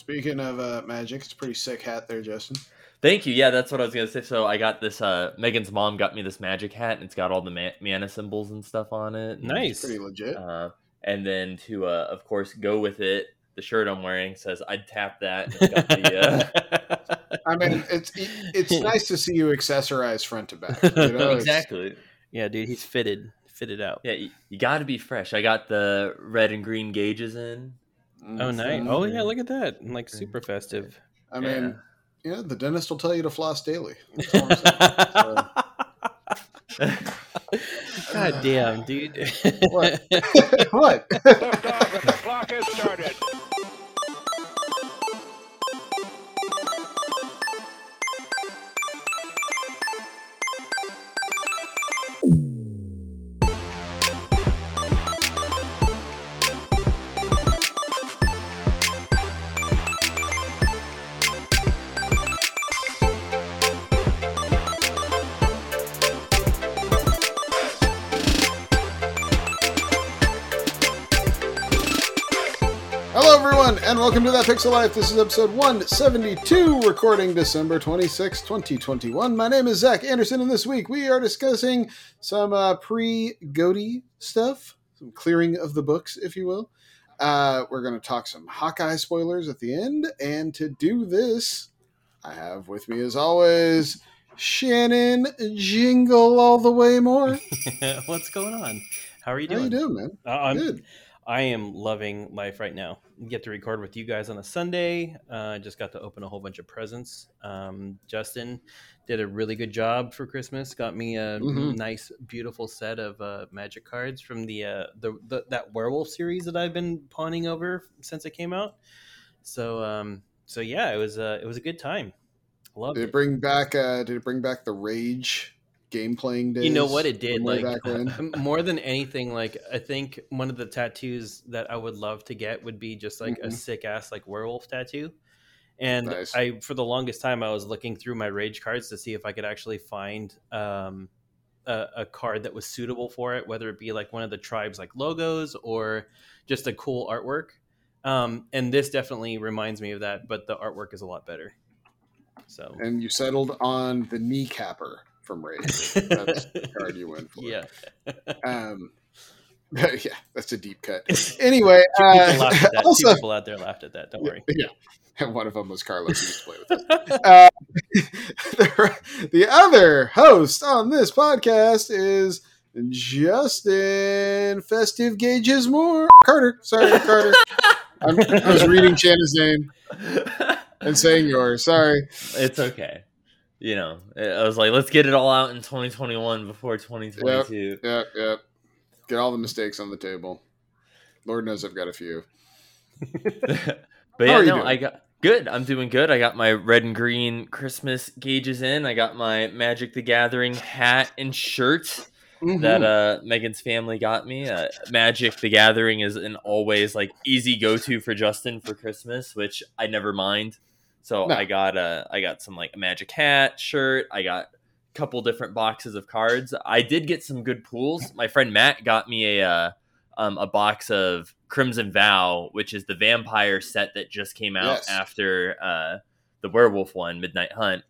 Speaking of uh, magic, it's a pretty sick hat there, Justin. Thank you. Yeah, that's what I was gonna say. So I got this. Uh, Megan's mom got me this magic hat, and it's got all the ma- mana symbols and stuff on it. Nice. Pretty legit. Uh, and then to, uh, of course, go with it. The shirt I'm wearing says I'd tap that. and It's got the, uh, I mean, it's it's nice to see you accessorize front to back. You know? Exactly. yeah, dude, he's fitted, fitted out. Yeah, you, you got to be fresh. I got the red and green gauges in. Oh, mm, nice. Oh, yeah, look at that. Like super festive. I mean, yeah, the dentist will tell you to floss daily. That's all I'm saying. God damn, dude. What? what? Liftoff, the clock has started. Welcome to That Pixel Life. This is episode 172, recording December 26, 2021. My name is Zach Anderson, and this week we are discussing some uh, pre GOTY stuff, some clearing of the books, if you will. Uh, we're going to talk some Hawkeye spoilers at the end, and to do this, I have with me, as always, Shannon Jingle all the way more. What's going on? How are you doing? How you doing, man? Uh, I'm, Good. I am loving life right now. Get to record with you guys on a Sunday. Uh, just got to open a whole bunch of presents. Um, Justin did a really good job for Christmas. Got me a Mhm. nice, beautiful set of uh, magic cards from the, uh, the the that werewolf series that I've been pawning over since it came out. So um, so yeah, it was uh, it was a good time. Loved Did it. it bring back? Uh, did it bring back the rage game playing days? You know what it did, like more than anything. Like I think one of the tattoos that I would love to get would be just like a Mhm. sick ass like werewolf tattoo. And Nice. I, for the longest time, I was looking through my rage cards to see if I could actually find um, a, a card that was suitable for it, whether it be like one of the tribes like logos or just a cool artwork. Um, and this definitely reminds me of that, but the artwork is a lot better. So and you settled on the kneecapper from Rage. That's the card you went for. yeah, Um, yeah, that's a deep cut. Anyway, uh, people laughed at. Two also, people out there laughed at that. Don't worry. yeah, and one of them was Carlos. Used to play with us. Uh, the, the other host on this podcast is Justin Festive Gauges More Carter. Sorry, Carter. I'm, I was reading Shannon's name and saying yours. Sorry. it's okay. You know, I was like, let's get it all out in 2021 before 2022. Yep, yep. Get all the mistakes on the table. Lord knows I've got a few. but yeah, no. I got good. I'm doing good. I got my red and green Christmas gauges in. I got my Magic the Gathering hat and shirt Mm-hmm. that uh Megan's family got me. Uh, Magic the Gathering is an always like easy go to for Justin for Christmas, which I never mind. So No. I got uh I got some like a Magic hat, shirt. I got a couple different boxes of cards. I did get some good pools. My friend Matt got me a uh, um, a box of Crimson Vow, which is the vampire set that just came out Yes. after uh, the werewolf one, Midnight Hunt,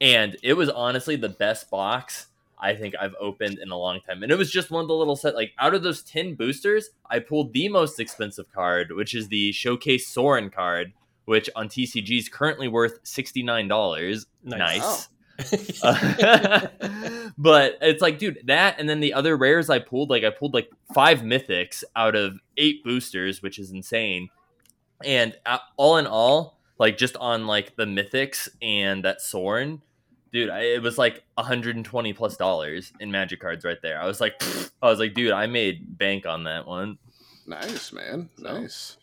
and it was honestly the best box I think I've opened in a long time. And it was just one of the little set. Like out of those ten boosters, I pulled the most expensive card, which is the Showcase Sorin card, which on TCG is currently worth sixty nine dollars. Nice. Nice. Uh, but it's like, dude, that and then the other rares I pulled, like I pulled like five mythics out of eight boosters, which is insane. And uh, all in all, like just on like the mythics and that Sorin, dude, I, it was like 120 plus dollars in magic cards right there. I was like, I was like, dude, I made bank on that one. Nice, man. So- Nice.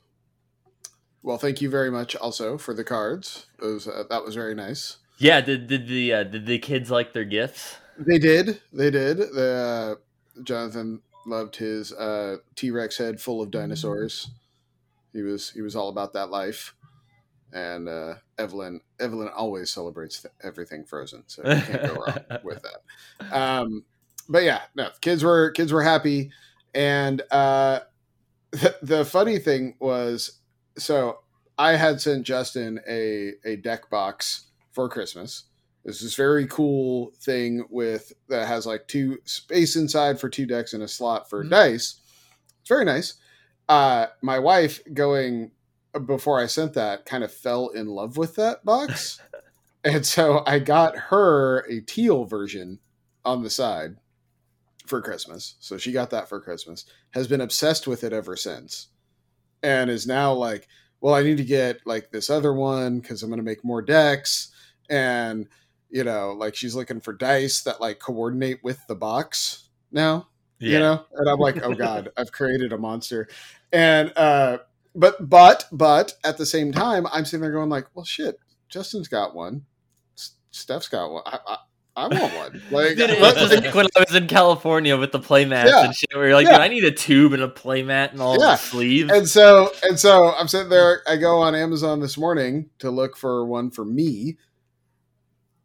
Well, thank you very much also for the cards. Those uh, that was very nice. Yeah, did did the uh, did the kids like their gifts? They did. They did. The uh, Jonathan loved his uh, T Rex head full of dinosaurs. He was he was all about that life. And uh, Evelyn Evelyn always celebrates th- everything frozen, so you can't go wrong with that. Um, but yeah, no, kids were kids were happy, and uh, the, the funny thing was, so I had sent Justin a a deck box for Christmas. It's this very cool thing with that has like two space inside for two decks and a slot for Mhm. dice. It's very nice. Uh, my wife going before I sent that kind of fell in love with that box, and so I got her a teal version on the side for Christmas. So she got that for Christmas. Has been obsessed with it ever since, and is now like, well, I need to get like this other one because I'm going to make more decks, and you know, like she's looking for dice that like coordinate with the box now you know? And i'm like oh god i've created a monster. And uh but but but at the same time i'm sitting there going like well shit justin's got one. S- steph's got one. I i, want one like Dude, it was like when I was in California with the playmats Yeah. and shit, where you're like, Yeah. dude, I need a tube and a playmat and all Yeah. the sleeves. and so and so i'm sitting there i go on amazon this morning to look for one for me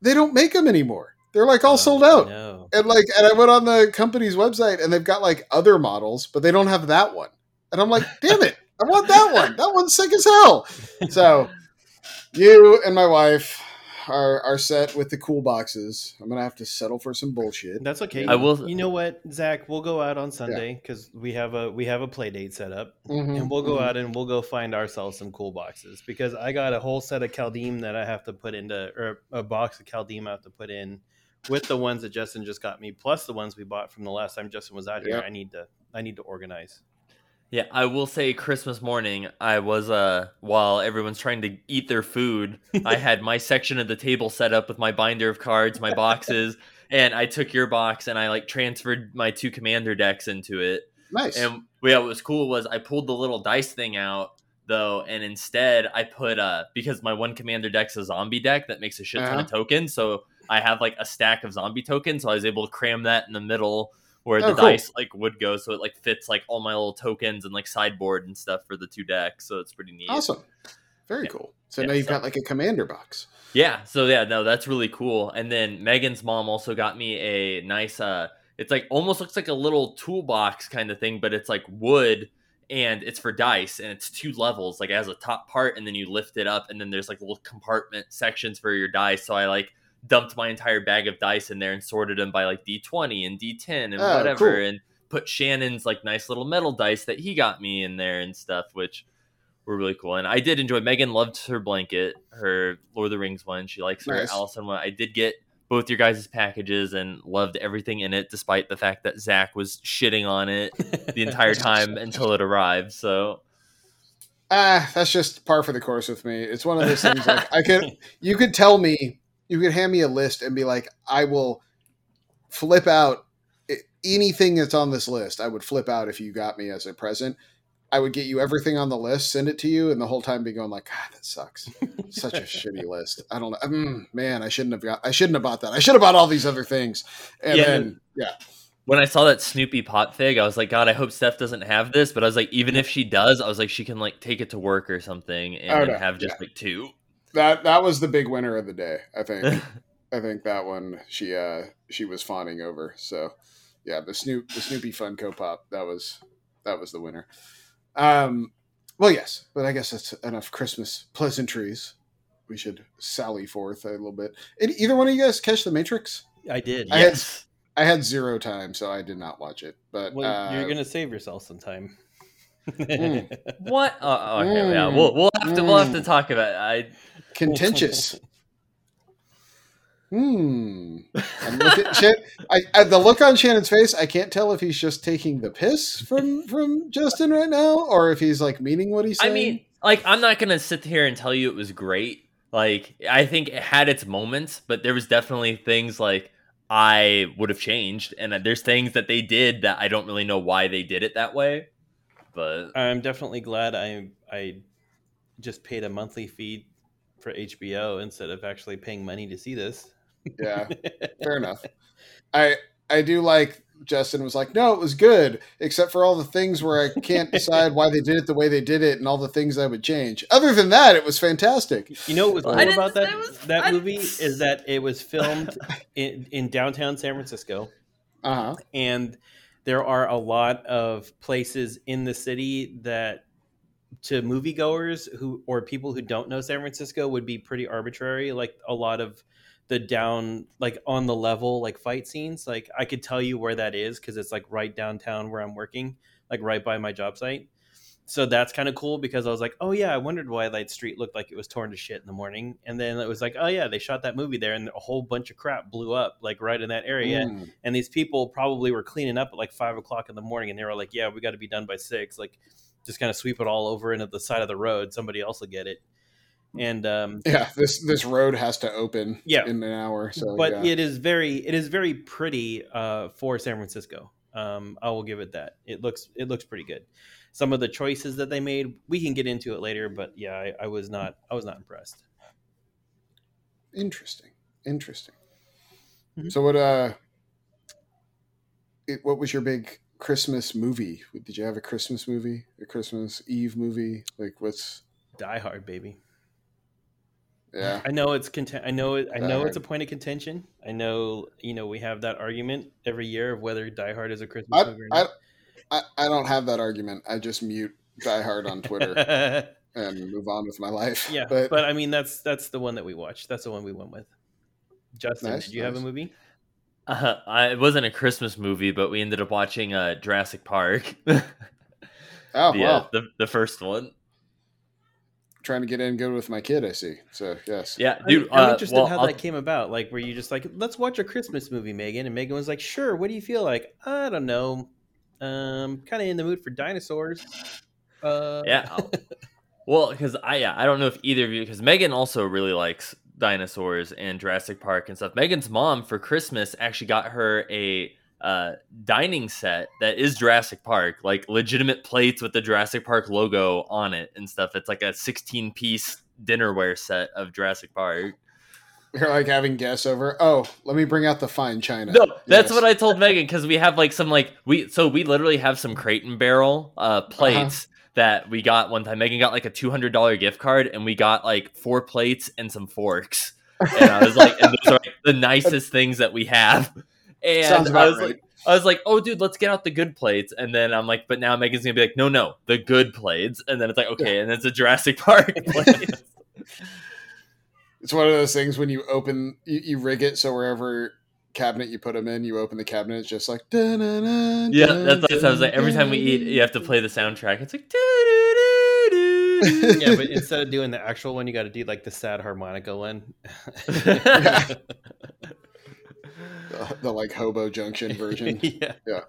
they don't make them anymore they're like all oh, sold out No. and like and i went on the company's website and they've got like other models but they don't have that one and i'm like damn it i want that one that one's sick as hell so you and my wife are are set with the cool boxes i'm gonna have to settle for some bullshit That's okay. I will- You know what, Zach? We'll go out on Sunday because we have a we have a play date set up, Mhm, and we'll go mhm. out and we'll go find ourselves some cool boxes because I got a whole set of Kaldheim that I have to put into, or a box of Kaldheim I have to put in with the ones that Justin just got me, plus the ones we bought from the last time Justin was out here. Yep. I need to I need to organize. Yeah, I will say Christmas morning, I was uh while everyone's trying to eat their food, I had my section of the table set up with my binder of cards, my boxes, and I took your box and I like transferred my two commander decks into it. nice And yeah, what was cool was I pulled the little dice thing out though, and instead I put uh because my one commander deck's a zombie deck that makes a shit ton of Uh-huh. tokens, so I have like a stack of zombie tokens, so I was able to cram that in the middle where Oh, the cool. dice like would go, so it like fits like all my little tokens and like sideboard and stuff for the two decks. So it's pretty neat. awesome very Yeah. cool so Yeah, now you've so- got like a commander box Yeah, so yeah, no, that's really cool. And then Megan's mom also got me a nice uh it's like almost looks like a little toolbox kind of thing, but it's like wood and it's for dice and it's two levels. Like it has a top part and then you lift it up and then there's like little compartment sections for your dice. So I like dumped my entire bag of dice in there and sorted them by like D20 and D10 and Oh, whatever cool. and put Shannon's like nice little metal dice that he got me in there and stuff, which were really cool. And I did enjoy. Megan loved her blanket, her Lord of the Rings one. She likes her Allison one. I did get both your guys' packages and loved everything in it, despite the fact that Zach was shitting on it the entire time until it arrived. So Ah, that's just par for the course with me. It's one of those things like I could you could tell me you could hand me a list and be like, I will flip out anything that's on this list. I would flip out if you got me as a present. I would get you everything on the list, send it to you, and the whole time be going like, God, that sucks. Such a shitty list. I don't know. Mm, man, I shouldn't have got. I shouldn't have bought that. I should have bought all these other things. And Yeah. then, yeah, when I saw that Snoopy Pop fig, I was like, God, I hope Steph doesn't have this. But I was like, even if she does, I was like, she can like take it to work or something and Oh, no. have just Yeah. like two. That that was the big winner of the day. I think. I think that one she uh she was fawning over. So yeah, the Snoop the Snoopy Funko Pop that was that was the winner. Um, well, yes, but I guess that's enough Christmas pleasantries. We should sally forth a little bit. Did either one of you guys catch the Matrix? I did. I had- I had zero time, so I did not watch it. But Well, uh, you're gonna save yourself some time. Mm. What? Oh, oh, okay, yeah, Mm. we'll we'll have to we'll have to Mm. talk about. It. I contentious. Hmm. I'm looking, Shan- I, I, the look on Shannon's face, I can't tell if he's just taking the piss from from Justin right now, or if he's like meaning what he's I saying. mean, like, I'm not gonna sit here and tell you it was great. Like, I think it had its moments, but there was definitely things like I would have changed, and there's things that they did that I don't really know why they did it that way. But I'm definitely glad I I just paid a monthly fee for HBO instead of actually paying money to see this. yeah, fair enough. I I do like Justin was like, no, it was good, except for all the things where I can't decide why they did it the way they did it, and all the things I would change. Other than that, it was fantastic. You know what was cool I about that that was- that I- movie is that it was filmed in, in downtown San Francisco, Uh huh. and there are a lot of places in the city that to moviegoers who or people who don't know San Francisco would be pretty arbitrary. Like a lot of the down, like on the level, like fight scenes. Like I could tell you where that is because it's like right downtown where I'm working, like right by my job site. So that's kind of cool because I was like, oh yeah, I wondered why Light Street looked like it was torn to shit in the morning, and then it was like, oh yeah, they shot that movie there, and a whole bunch of crap blew up like right in that area, Mm. and these people probably were cleaning up at like five o'clock in the morning and they were like yeah we got to be done by six like just kind of sweep it all over into the side of the road somebody else will get it and um Yeah, this this road has to open Yeah. in an hour. So but yeah. it is very it is very pretty uh for san francisco um i will give it that it looks it looks pretty good some of the choices that they made we can get into it later but yeah i, I was not i was not impressed Interesting. Interesting. Mhm. So what uh it, what was your big Christmas movie? Did you have a Christmas movie? A Christmas Eve movie? Like what's die hard baby yeah. I know it's content. I know it. I know Die it's a point of contention. I know you know we have that argument every year of whether Die Hard is a Christmas I, movie or I, not. I I don't have that argument. I just mute Die Hard on Twitter and move on with my life. yeah, But, but, I mean that's that's the one that we watched. That's the one we went with. Justin, Nice, did you have a movie? Uh, I, it wasn't a Christmas movie, but we ended up watching uh, Jurassic Park. the, oh uh, wow. the the first one. Trying to get in good with my kid, I see. So yes. Yeah, I'm- I'm, uh, interested well, how I'll- that came about. Like, were you just like, let's watch a Christmas movie, Megan? And Megan was like, sure. What do you feel like? I don't know. Um, kind of in the mood for dinosaurs. Uh, Yeah. Well, because I yeah, I don't know if either of you because Megan also really likes dinosaurs and Jurassic Park and stuff. Megan's mom for Christmas actually got her a uh, dining set that is Jurassic Park, like legitimate plates with the Jurassic Park logo on it and stuff. It's like a 16 piece dinnerware set of Jurassic Park. You're like having guests over. Oh, let me bring out the fine china. No, that's Yes. what I told Megan because we have like some like we so we literally have some crate and barrel uh plates that we got one time. Megan got like a two hundred dollar gift card and we got like four plates and some forks. And I was like, and those are like, the nicest things that we have. And I was right. like I was like, oh dude, let's get out the good plates. And then I'm like, but now Megan's gonna be like, no, no, the good plates. And then it's like, okay, and it's a Jurassic Park plate. It's one of those things when you open, you, you rig it so wherever cabinet you put them in, you open the cabinet, it's just like. Yeah, that's what I was like. Every time we eat, you have to play the soundtrack. It's like, yeah, but instead of doing the actual one, you got to do like the sad harmonica one. Yeah. the, the like hobo junction version. yeah.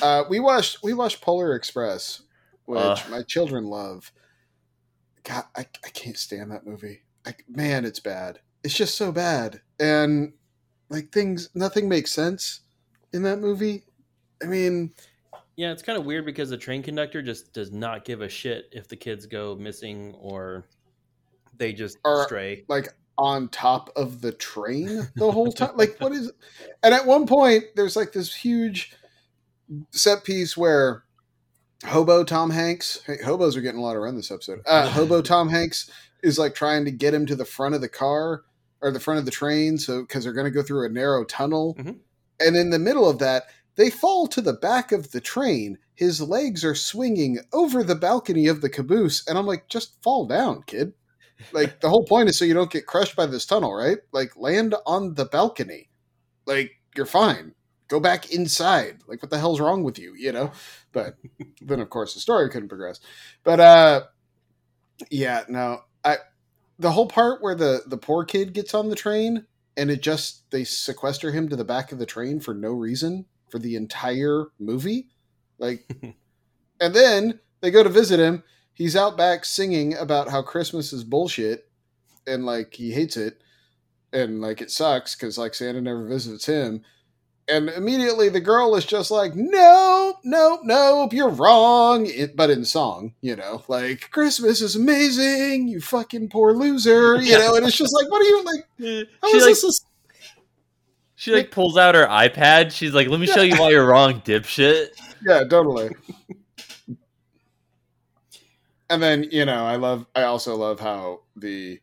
Uh, we watched we watched Polar Express, which Ugh. my children love. God, I, I can't stand that movie. I, man, it's bad. It's just so bad, and like things, nothing makes sense in that movie. I mean, Yeah, it's kind of weird because the train conductor just does not give a shit if the kids go missing or they just Or- stray. like on top of the train the whole time. like, what is? And at one point, there's like this huge set piece where hobo Tom Hanks. Hey, hobos are getting a lot of run this episode. Uh, hobo Tom Hanks is like trying to get him to the front of the car or the front of the train, so because they're going to go through a narrow tunnel, Mhm. and in the middle of that. They fall to the back of the train. His legs are swinging over the balcony of the caboose, and I'm like, just fall down, kid like the whole point is so you don't get crushed by this tunnel, right? Like land on the balcony. Like you're fine. Go back inside. Like what the hell's wrong with you, you know? But then of course the story couldn't progress. But uh yeah, no. I the whole part where the the poor kid gets on the train and it just they sequester him to the back of the train for no reason for the entire movie. Like and then they go to visit him he's out back singing about how Christmas is bullshit and like he hates it and like it sucks because like Santa never visits him. And immediately the girl is just like, nope, nope, nope, you're wrong. It, but in song, you know, like Christmas is amazing, you fucking poor loser, you know. And it's just like, what are you like? How she is like this? she like pulls out her iPad. She's like, "Let me show you why you're wrong, dipshit." yeah, totally. and then you know, I love. I also love how the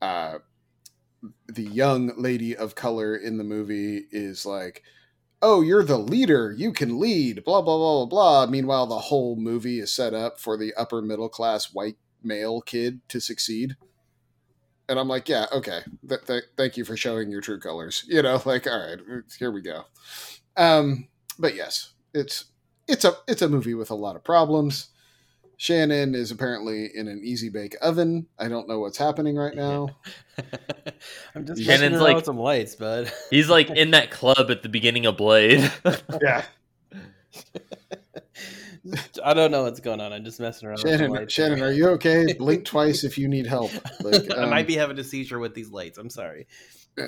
uh, the young lady of color in the movie is like, oh, you're the leader, you can lead, blah, blah, blah, blah, blah. Meanwhile, the whole movie is set up for the upper middle class white male kid to succeed. And I'm like, yeah, okay. Th- th- thank you for showing your true colors. You know, like, all right, here we go. Um, but yes, it's it's a it's a movie with a lot of problems. Shannon is apparently in an easy bake oven. I don't know what's happening right now. I'm just Shannon's messing around like- with some lights, bud. He's like in that club at the beginning of Blade. Yeah, I don't know what's going on. I'm just messing around. Shannon, lights Shannon, are you okay? Blink twice if you need help. Like, I um, might be having a seizure with these lights. I'm sorry. all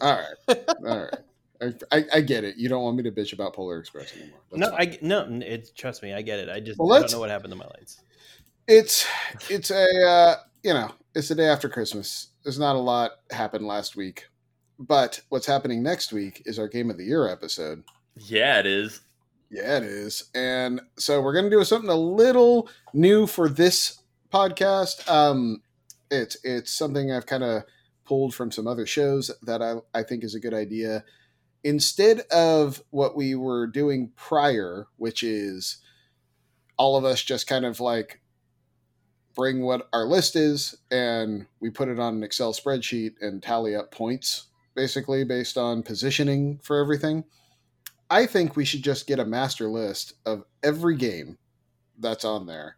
right, all right. I, I, I get it. You don't want me to bitch about Polar Express anymore. That's no, fine. I no. It's trust me, I get it. I just Well, I don't know what happened to my lights. it's it's a uh, you know it's the day after Christmas. There's not a lot happened last week, but what's happening next week is our Game of the Year episode. yeah, it is. Yeah, it is. And so we're going to do something a little new for this podcast. Um, it's it's something I've kind of pulled from some other shows that I, I think is a good idea. Instead of what we were doing prior, which is all of us just kind of like bring what our list is and we put it on an Excel spreadsheet and tally up points basically based on positioning for everything. I think we should just get a master list of every game that's on there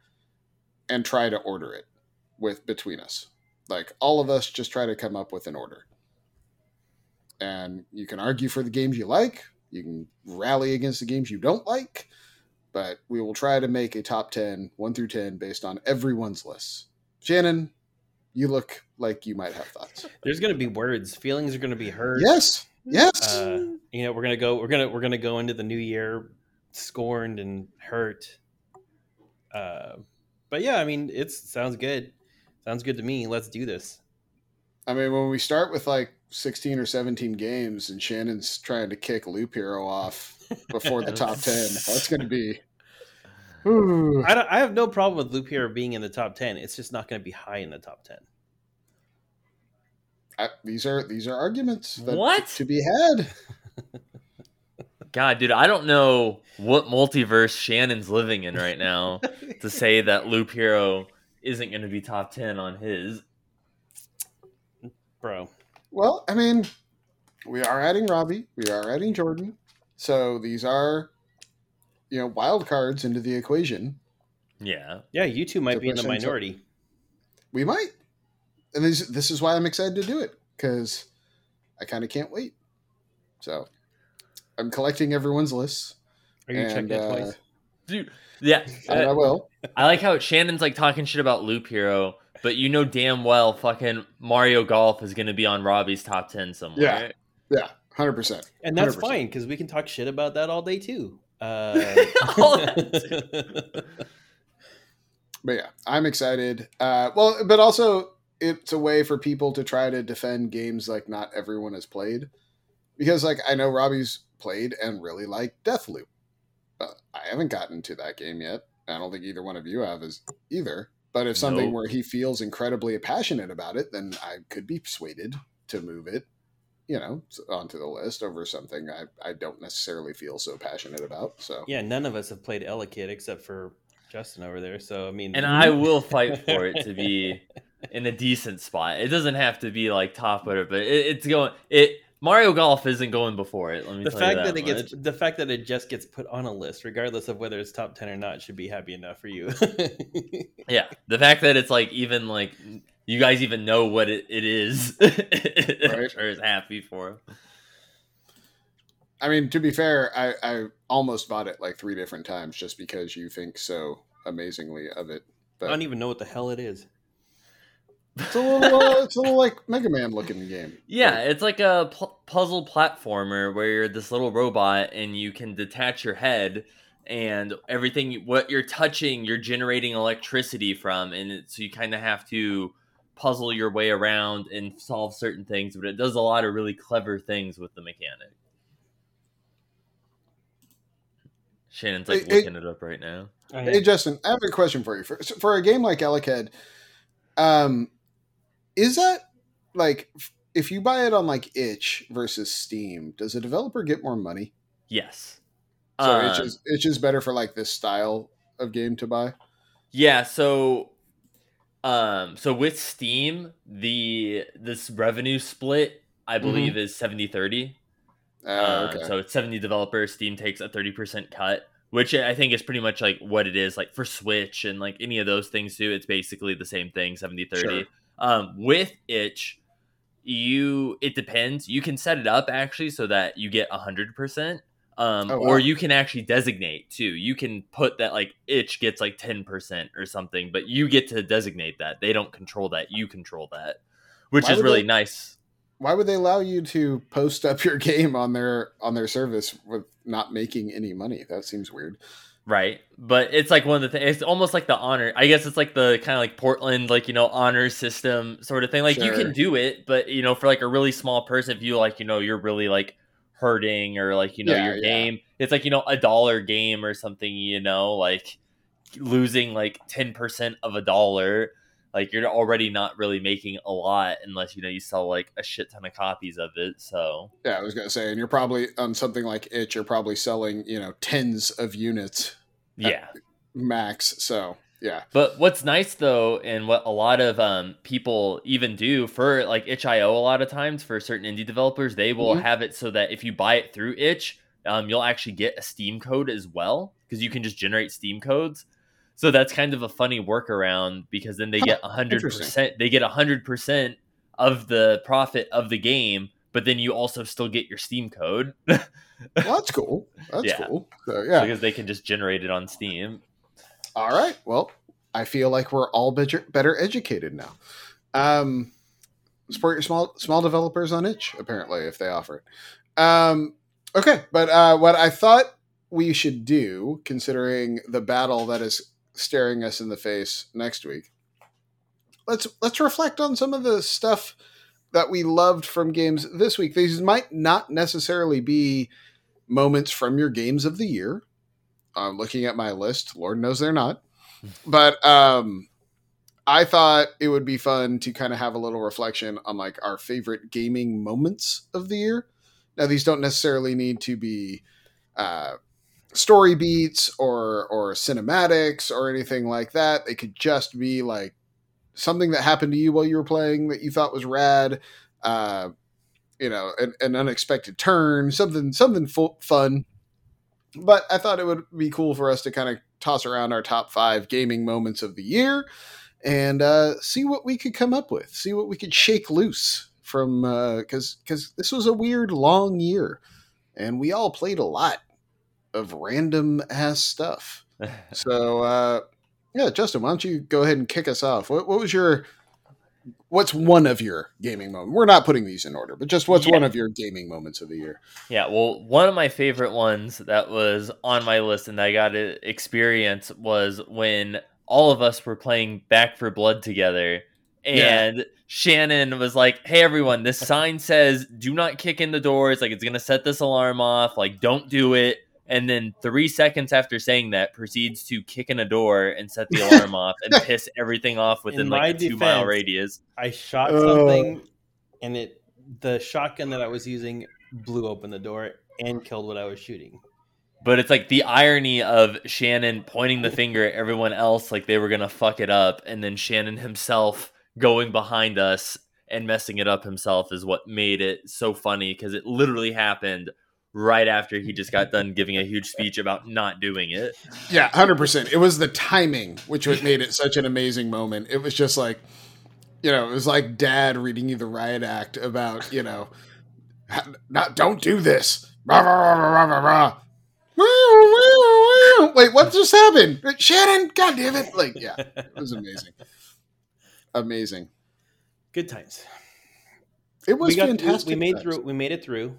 and try to order it with between us. Like all of us just try to come up with an order. And you can argue for the games you like, you can rally against the games you don't like, but we will try to make a top 10, 1 through 10 based on everyone's list Shannon, you look like you might have thoughts. There's gonna be words. Feelings are gonna be hurt. Yes. Yes. Uh, you know, we're gonna go. We're gonna we're gonna go into the new year scorned and hurt. Uh, but yeah, I mean, it sounds good. Sounds good to me. Let's do this. I mean, when we start with like 16 or 17 games and Shannon's trying to kick Loop Hero off before the top 10, that's going to be. Ooh. I, don't, I have no problem with Loop Hero being in the top ten. It's just not going to be high in the top ten. I, these are these are arguments that What? to be had. God, dude, I don't know what multiverse Shannon's living in right now to say that Loop Hero isn't going to be top 10 on his. Bro, Well, I mean, we are adding Robbie, we are adding Jordan, so these are, you know, wild cards into the equation. Yeah. yeah, you two might be in the push into- minority. We might, and this this is why I'm excited to do it because I kind of can't wait. So, I'm collecting everyone's lists. Are you And, checking it uh, twice? Dude, yeah. And I will. I like how Shannon's like talking shit about Loop Hero, but you know damn well fucking Mario Golf is going to be on Robbie's top 10 somewhere. Yeah. Yeah, hundred percent. And that's 100%. fine because we can talk shit about that all day too. Uh, All that But yeah, I'm excited. Uh, well, but also it's a way for people to try to defend games like not everyone has played, because like I know Robbie's played and really liked Deathloop, but I haven't gotten to that game yet. I don't think either one of you have is either. But if something Nope. where he feels incredibly passionate about it, then I could be persuaded to move it, you know, onto the list over something I, I don't necessarily feel so passionate about. So yeah, none of us have played Elechead except for Justin over there. So I mean, And I will fight for it to be in a decent spot. It doesn't have to be like top whatever, but it, it's going. It Mario Golf isn't going before it. Let me the tell fact you that, that, it gets the fact that it just gets put on a list, regardless of whether it's top ten or not, should be happy enough for you. Yeah, the fact that it's like even like you guys even know what it, it is. I'm Right. sure is happy for him. I mean, to be fair, I, I almost bought it like three different times just because you think so amazingly of it. But I don't even know what the hell it is. It's a little, uh, it's a little like Mega Man looking game. Yeah, it's like a pu- puzzle platformer where you're this little robot and you can detach your head and everything what you're touching you're generating electricity from and it, so you kind of have to puzzle your way around and solve certain things but it does a lot of really clever things with the mechanic. Shannon's like Hey, hey- it up right now. Hey, Justin, I have a question for you. For, for a game like Elechead, um, is that like if you buy it on like itch versus steam does a developer get more money Yes. So Um, itch is itch is better for like this style of game to buy. Yeah, so um so with Steam, the this revenue split I believe is 70-30. Uh, Uh, okay. so it's 70 developers, Steam takes a 30% cut, which I think is pretty much like what it is like for Switch and like any of those things too. It's basically the same thing, 70-30. Sure. Um with itch, you it depends. You can set it up actually so that you get 100%. Um, Oh, or you can actually designate too. You can put that like itch gets like 10% or something, but you get to designate that. They don't control that. You control that, which Why is really they- nice. Why would they allow you to post up your game on their on their service with not making any money? That seems weird. Right. But it's like one of the things, it's almost like the honor. I guess it's like the kind of like Portland, like, you know, honor system sort of thing. Like, you can do it, but, you know, for like a really small person, if you like, you know, you're really like hurting or like, you know, Yeah, your yeah. game, it's like, you know, a dollar game or something, you know, like losing like 10% of a dollar. Like, you're already not really making a lot unless, you know, you sell like a shit ton of copies of it. So, Yeah, I was gonna say, and you're probably on something like itch. You're probably selling you know tens of units yeah. max. So yeah, But what's nice though, and what a lot of um, people even do for like itch.io, a lot of times for certain indie developers, they will Mhm. have it so that if you buy it through itch, um, you'll actually get a Steam code as well because you can just generate Steam codes. So that's kind of a funny workaround because then they get a hundred percent. They get a hundred percent of the profit of the game, but then you also still get your Steam code well, that's cool. That's Yeah. cool. So yeah, because they can just generate it on Steam. All right. Well, I feel like we're all better, better educated now. Um, support your small small developers on itch apparently if they offer it. Um, okay, but uh, what I thought we should do, considering the battle that is staring us in the face next week, let's let's reflect on some of the stuff that we loved from games this week. These might not necessarily be moments from your games of the year. I'm looking at my list. Lord knows they're not. But um, I thought it would be fun to kind of have a little reflection on like our favorite gaming moments of the year. Now, these don't necessarily need to be uh, story beats or or cinematics or anything like that. They could just be like something that happened to you while you were playing that you thought was rad. Uh, you know, an, an unexpected turn, something something fu- fun. But I thought it would be cool for us to kind of toss around our top five gaming moments of the year and uh, see what we could come up with, see what we could shake loose from because because this was a weird long year, and we all played a lot of random ass stuff. So uh, yeah, Justin, why don't you go ahead and kick us off? What, what was your what's one of your gaming moments? We're not putting these in order, but just what's Yeah. one of your gaming moments of the year? Yeah, well, one of my favorite ones that was on my list and that I got to experience was when all of us were playing Back 4 Blood together. And Shannon was like, "Hey everyone, this sign says do not kick in the doors. Like it's gonna set this alarm off. Like don't do it." And then three seconds after saying that, proceeds to kick in a door and set the alarm off and piss everything off within In like my a two mile radius. I shot Oh. something, and it the shotgun that I was using blew open the door and killed what I was shooting. But it's like the irony of Shannon pointing the finger at everyone else like they were going to fuck it up. And then Shannon himself going behind us and messing it up himself is what made it so funny because it literally happened right after he just got done giving a huge speech about not doing it. Yeah, hundred percent. It was the timing which made it such an amazing moment. It was just like, you know, it was like Dad reading you the riot act about, you know, not don't do this. Rah, rah, rah. Wait, what just happened? Shannon, God damn it! Like, yeah, it was amazing, amazing. Good times. It was we got fantastic. We, we made through. We made it through.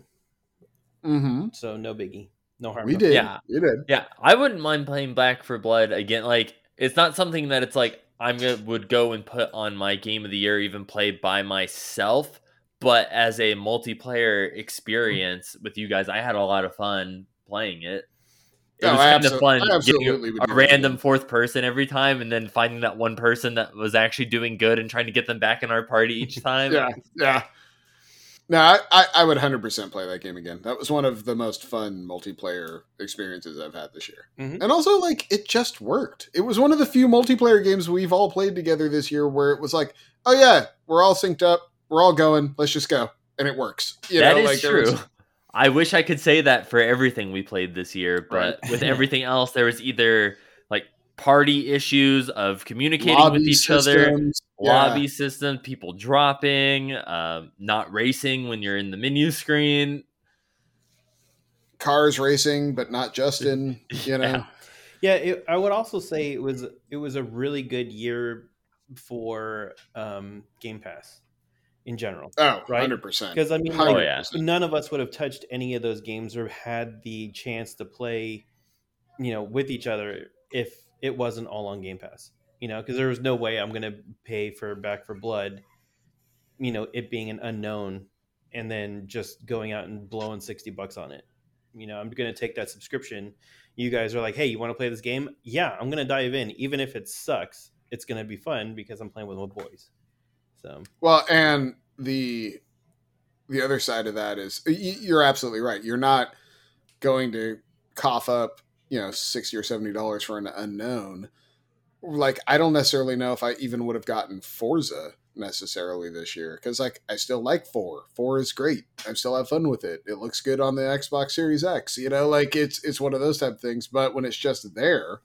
Mm-hmm. So no biggie. No harm. We no did. Yeah. we did. Yeah, I wouldn't mind playing Back 4 Blood again. Like, it's not something that it's like I'm gonna would go and put on my game of the year, even play by myself. But as a multiplayer experience with you guys, I had a lot of fun playing it. It No, was I kind of fun absolutely getting a, do that random fourth person every time, and then finding that one person that was actually doing good and trying to get them back in our party each time. Yeah, yeah. No, I, I, I would 100% play that game again. That was one of the most fun multiplayer experiences I've had this year. Mhm. And also, like, it just worked. It was one of the few multiplayer games we've all played together this year where it was like, oh, yeah, we're all synced up. We're all going. Let's just go. And it works. You That know, is like, true. was- I wish I could say that for everything we played this year, but Right. with everything else, there was either party issues of communicating lobby with each other. Yeah. lobby system, people dropping, um, not racing when you're in the menu screen. Cars racing, but not Justin. You know, Yeah. Yeah, it, I would also say it was it was a really good year for um, Game Pass in general. oh, Right? 100%. Because I mean, Oh, yeah. none of us would have touched any of those games or had the chance to play, you know, with each other if it wasn't all on Game Pass. You know, because there was no way I'm going to pay for Back 4 Blood. You know, it being an unknown, and then just going out and blowing sixty bucks on it. You know, I'm going to take that subscription. You guys are like, hey, you want to play this game? Yeah, I'm going to dive in, even if it sucks. It's going to be fun because I'm playing with my boys. So Well, and the the other side of that is you're absolutely right. You're not going to cough up, you know, sixty or seventy dollars for an unknown. Like, I don't necessarily know if I even would have gotten Forza necessarily this year because, like, I still like four. Four is great. I still have fun with it. It looks good on the Xbox Series X. You know, like it's it's one of those type of things. But when it's just there,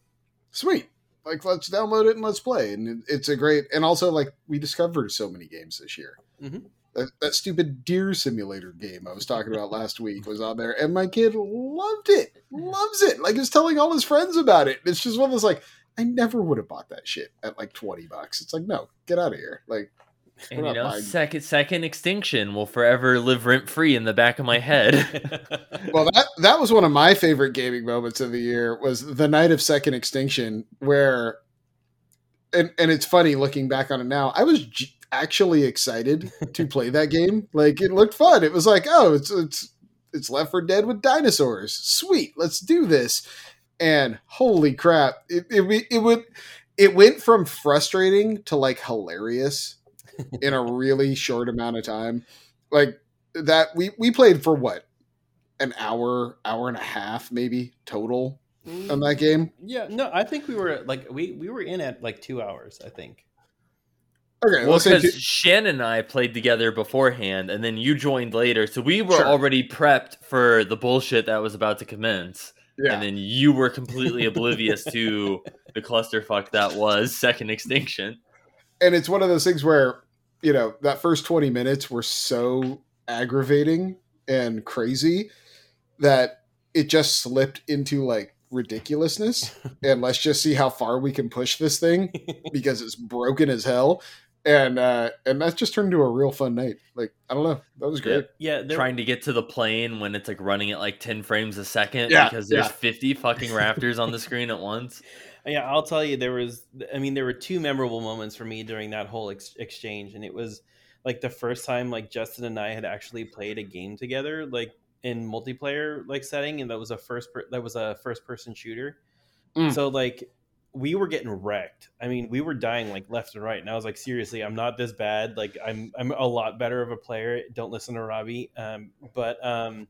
sweet. Like, let's download it and let's play. And it's a great. And also, like, we discovered so many games this year. Mhm. That, that stupid deer simulator game I was talking about last week was on there, and my kid loved it, loves it. Like, he's telling all his friends about it. It's just one of those like, I never would have bought that shit at like twenty bucks. It's like, no, get out of here. Like, And you know, buying- second second extinction will forever live rent free in the back of my head. well, that that was one of my favorite gaming moments of the year was the night of Second Extinction, where, and and it's funny looking back on it now. I was j- actually excited to play that game. Like, it looked fun. It was like, oh, it's it's it's Left 4 Dead with dinosaurs. Sweet, let's do this. And holy crap, it it it would it went from frustrating to like hilarious in a really short amount of time. Like that we we played for what? An hour, hour and a half maybe total on that mm, game. Yeah, no, I think we were like we we were in at like two hours. I think. Okay, well, because two, Shannon and I played together beforehand, and then you joined later, so we were Sure. already prepped for the bullshit that was about to commence. yeah. And then you were completely oblivious to the clusterfuck that was Second Extinction. and it's one of those things where you know that first 20 minutes were so aggravating and crazy that it just slipped into like ridiculousness and let's just see how far we can push this thing because it's broken as hell and uh and that just turned into a real fun night like i don't know that was great Yeah, there, Trying to get to the plane when it's like running at like 10 frames a second Yeah, because there's yeah. 50 fucking raptors on the screen at once. Yeah, I'll tell you, there was, I mean, there were two memorable moments for me during that whole ex- exchange, and it was like the first time like Justin and I had actually played a game together, like in multiplayer like setting, and that was a first per- that was a first person shooter. Mm. So like we were getting wrecked. I mean, we were dying like left and right, and I was like, seriously, I'm not this bad. Like I'm I'm a lot better of a player. Don't listen to Robbie. Um, but um,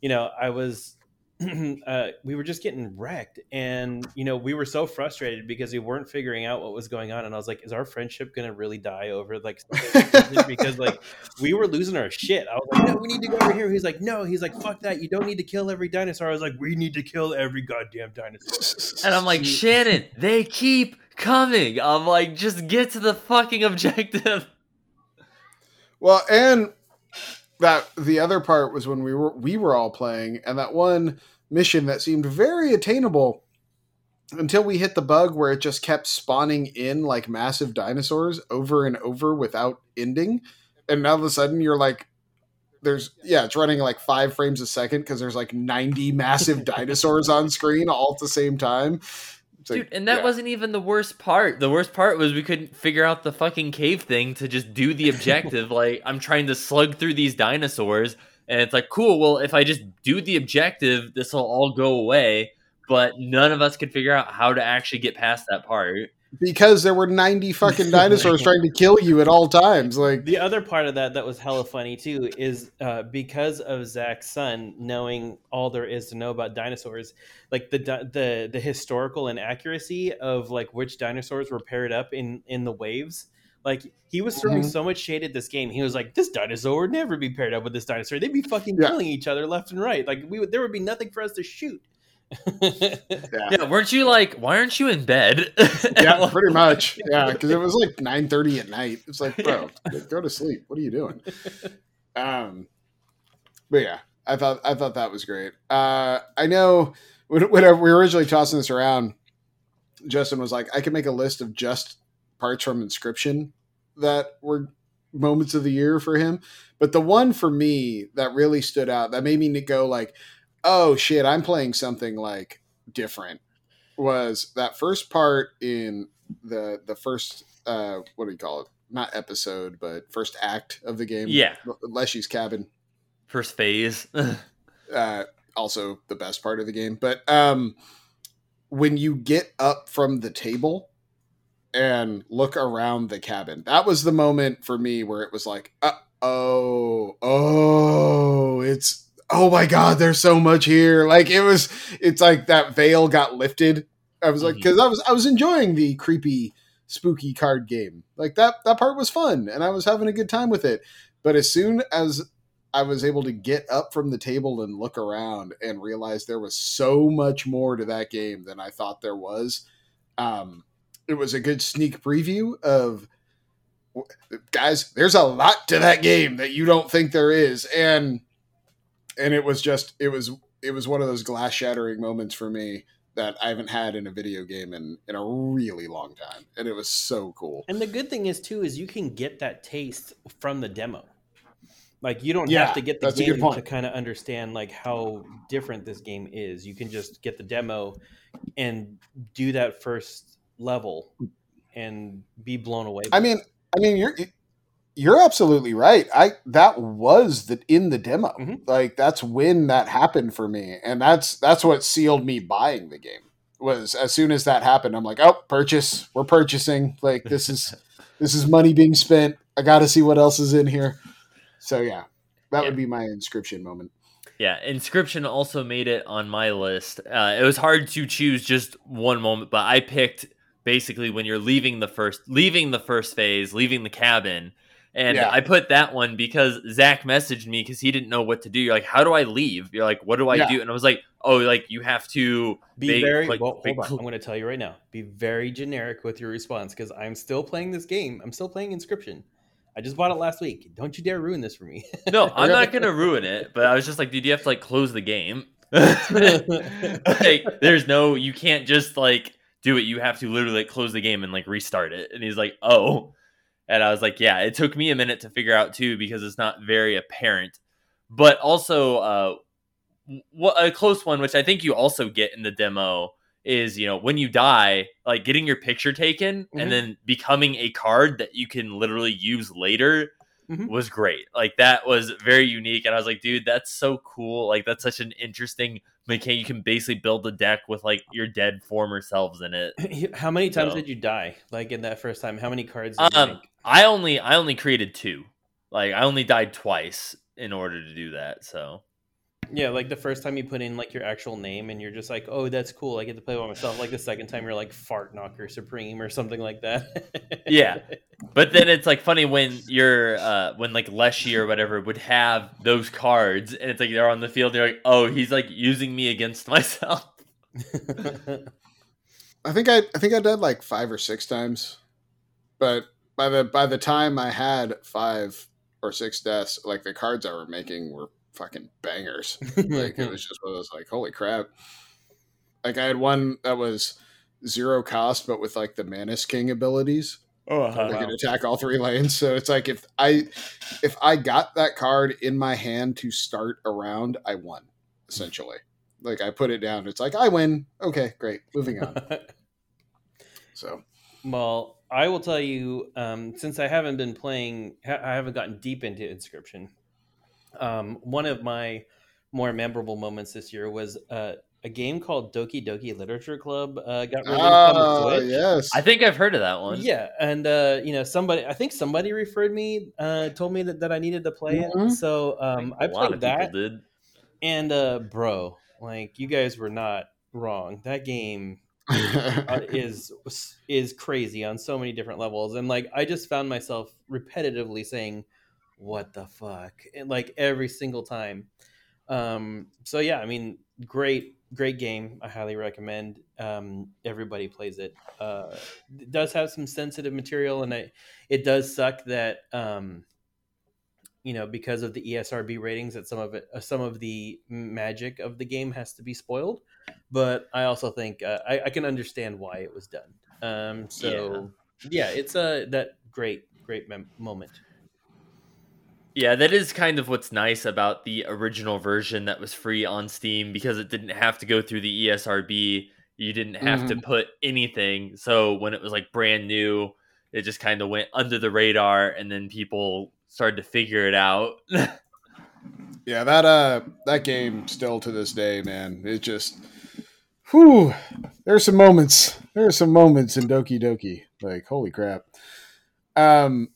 you know, I was uh, we were just getting wrecked and you know we were so frustrated because we weren't figuring out what was going on and i was like is our friendship gonna really die over like because like we were losing our shit? I was like no we need to go over here. He's like no. He's like fuck that. You don't need to kill every dinosaur. I was like we need to kill every goddamn dinosaur. And I'm like, Shannon, they keep coming. I'm like, just get to the fucking objective. Well, and that the other part was when we were we were all playing, and that one mission that seemed very attainable until we hit the bug where it just kept spawning in like massive dinosaurs over and over without ending, and now all of a sudden you're like. There's yeah, it's running like five frames a second because there's like 90 massive dinosaurs on screen all at the same time. It's like, Dude, and that yeah. wasn't even the worst part. The worst part was we couldn't figure out the fucking cave thing to just do the objective. like, I'm trying to slug through these dinosaurs, and it's like, cool, well, if I just do the objective, this will all go away. But none of us could figure out how to actually get past that part. Because there were 90 fucking dinosaurs trying to kill you at all times. Like, The other part of that that was hella funny too is uh, because of Zach's son knowing all there is to know about dinosaurs, like the the the historical inaccuracy of like which dinosaurs were paired up in in the waves. Like he was throwing Mhm. so much shade at this game. He was like, "This dinosaur would never be paired up with this dinosaur. They'd be fucking Yeah. killing each other left and right. Like we would, there would be nothing for us to shoot." yeah, Yeah, weren't you like, why aren't you in bed? yeah pretty much. Yeah, because it was like 9:30 at night. It's like, bro, go to sleep. What are you doing? Um, but yeah, I thought I thought that was great. Uh, I know when, when we were originally tossing this around, Justin was like, I could make a list of just parts from Inscryption that were moments of the year for him. But the one for me that really stood out, that made me go like, oh shit, I'm playing something like different, was that first part in the the first uh what do you call it? Not episode, but first act of the game. Yeah. Leshy's cabin First phase. uh, also the best part of the game. But um, when you get up from the table and look around the cabin, that was the moment for me where it was like, uh, oh, oh, it's oh my god, there's so much here. Like it was, it's like that veil got lifted. I was like, because I was I was enjoying the creepy, spooky card game. Like that that part was fun, and I was having a good time with it. But as soon as I was able to get up from the table and look around and realize there was so much more to that game than I thought there was. Um, it was a good sneak preview of guys. There's a lot to that game that you don't think there is, and and it was just it was it was one of those glass shattering moments for me that I haven't had in a video game in in a really long time, and it was so cool. And the good thing is too is you can get that taste from the demo. Like you don't Yeah, have to get the that's a good game to kind of understand like how different this game is. You can just get the demo and do that first level and be blown away. by I mean, I mean, you're you're absolutely right. I that was the in the demo. Mhm. Like that's when that happened for me, and that's that's what sealed me buying the game. Was as soon as that happened, I'm like, oh, purchase. We're purchasing. Like this is this is money being spent. I got to see what else is in here. So yeah, that Yeah. would be my inscryption moment. Yeah, Inscryption also made it on my list. Uh, it was hard to choose just one moment, but I picked basically when you're leaving the first leaving the first phase, leaving the cabin. And Yeah. I put that one because Zach messaged me because he didn't know what to do. You're like, how do I leave? You're like, what do I Yeah. do? And I was like, oh, like you have to be they- very like, well, they hold on. I'm going to tell you right now. Be very generic with your response because I'm still playing this game. I'm still playing Inscryption. I just bought it last week. Don't you dare ruin this for me. No, I'm not gonna ruin it, but I was just like, dude, you have to like close the game. like, there's no, you can't just like do it. You have to literally like close the game and like restart it. And he's like, oh, and I was like, yeah. It took me a minute to figure out too because it's not very apparent. But also, uh, what a close one, which I think you also get in the demo, is you know when you die, like getting your picture taken Mhm. and then becoming a card that you can literally use later Mhm. was great. Like that was very unique, and I was like, dude, that's so cool. Like that's such an interesting mechanic. You can basically build a deck with like your dead former selves in it. How many times So- did you die? Like in that first time, how many cards? Did you Um, make? I only I only created two. Like I only died twice in order to do that. So Yeah, like the first time you put in like your actual name and you're just like, oh, that's cool. I get to play by myself. Like the second time you're like Fart Knocker Supreme or something like that. Yeah. But then it's like funny when you're uh when like Leshy or whatever would have those cards and it's like they're on the field, they're like, oh, he's like using me against myself. I think I I think I died like five or six times, but by the by the time I had five or six deaths, like the cards I were making were fucking bangers. Like it was just one of those like holy crap. Like I had one that was zero cost, but with like the Manus King abilities, Oh, uh-huh. that wow. could attack all three lanes. So it's like if I if I got that card in my hand to start a round, I won essentially. Like I put it down. It's like I win. Okay, great. Moving on. So well, I will tell you, um, since I haven't been playing, I haven't gotten deep into Inscryption. Um, one of my more memorable moments this year was uh, a game called Doki Doki Literature Club uh, got released on the Oh, Switch. yes. I think I've heard of that one. Yeah, and uh, you know, somebody I think somebody referred me, uh, told me that, that I needed to play Mhm. it. So um, I a lot played of that, did. and uh, bro, like you guys were not wrong. That game uh, is is crazy on so many different levels, and like I just found myself repetitively saying, "What the fuck?" And, like every single time. Um, so yeah, I mean, great, great game. I highly recommend. Um, everybody plays it. Uh, it does have some sensitive material, and it it does suck that um, you know because of the ESRB ratings that some of it, uh, some of the magic of the game has to be spoiled. But I also think uh, I, I can understand why it was done. Um, so yeah, it's a that great, great mem- moment. Yeah, that is kind of what's nice about the original version that was free on Steam because it didn't have to go through the ESRB. You didn't have to put anything. So when it was like brand new, it just kind of went under the radar and then people started to figure it out. yeah, that uh that game still to this day, man. It just whew. There's some moments. There are some moments in Doki Doki. Like, holy crap. Um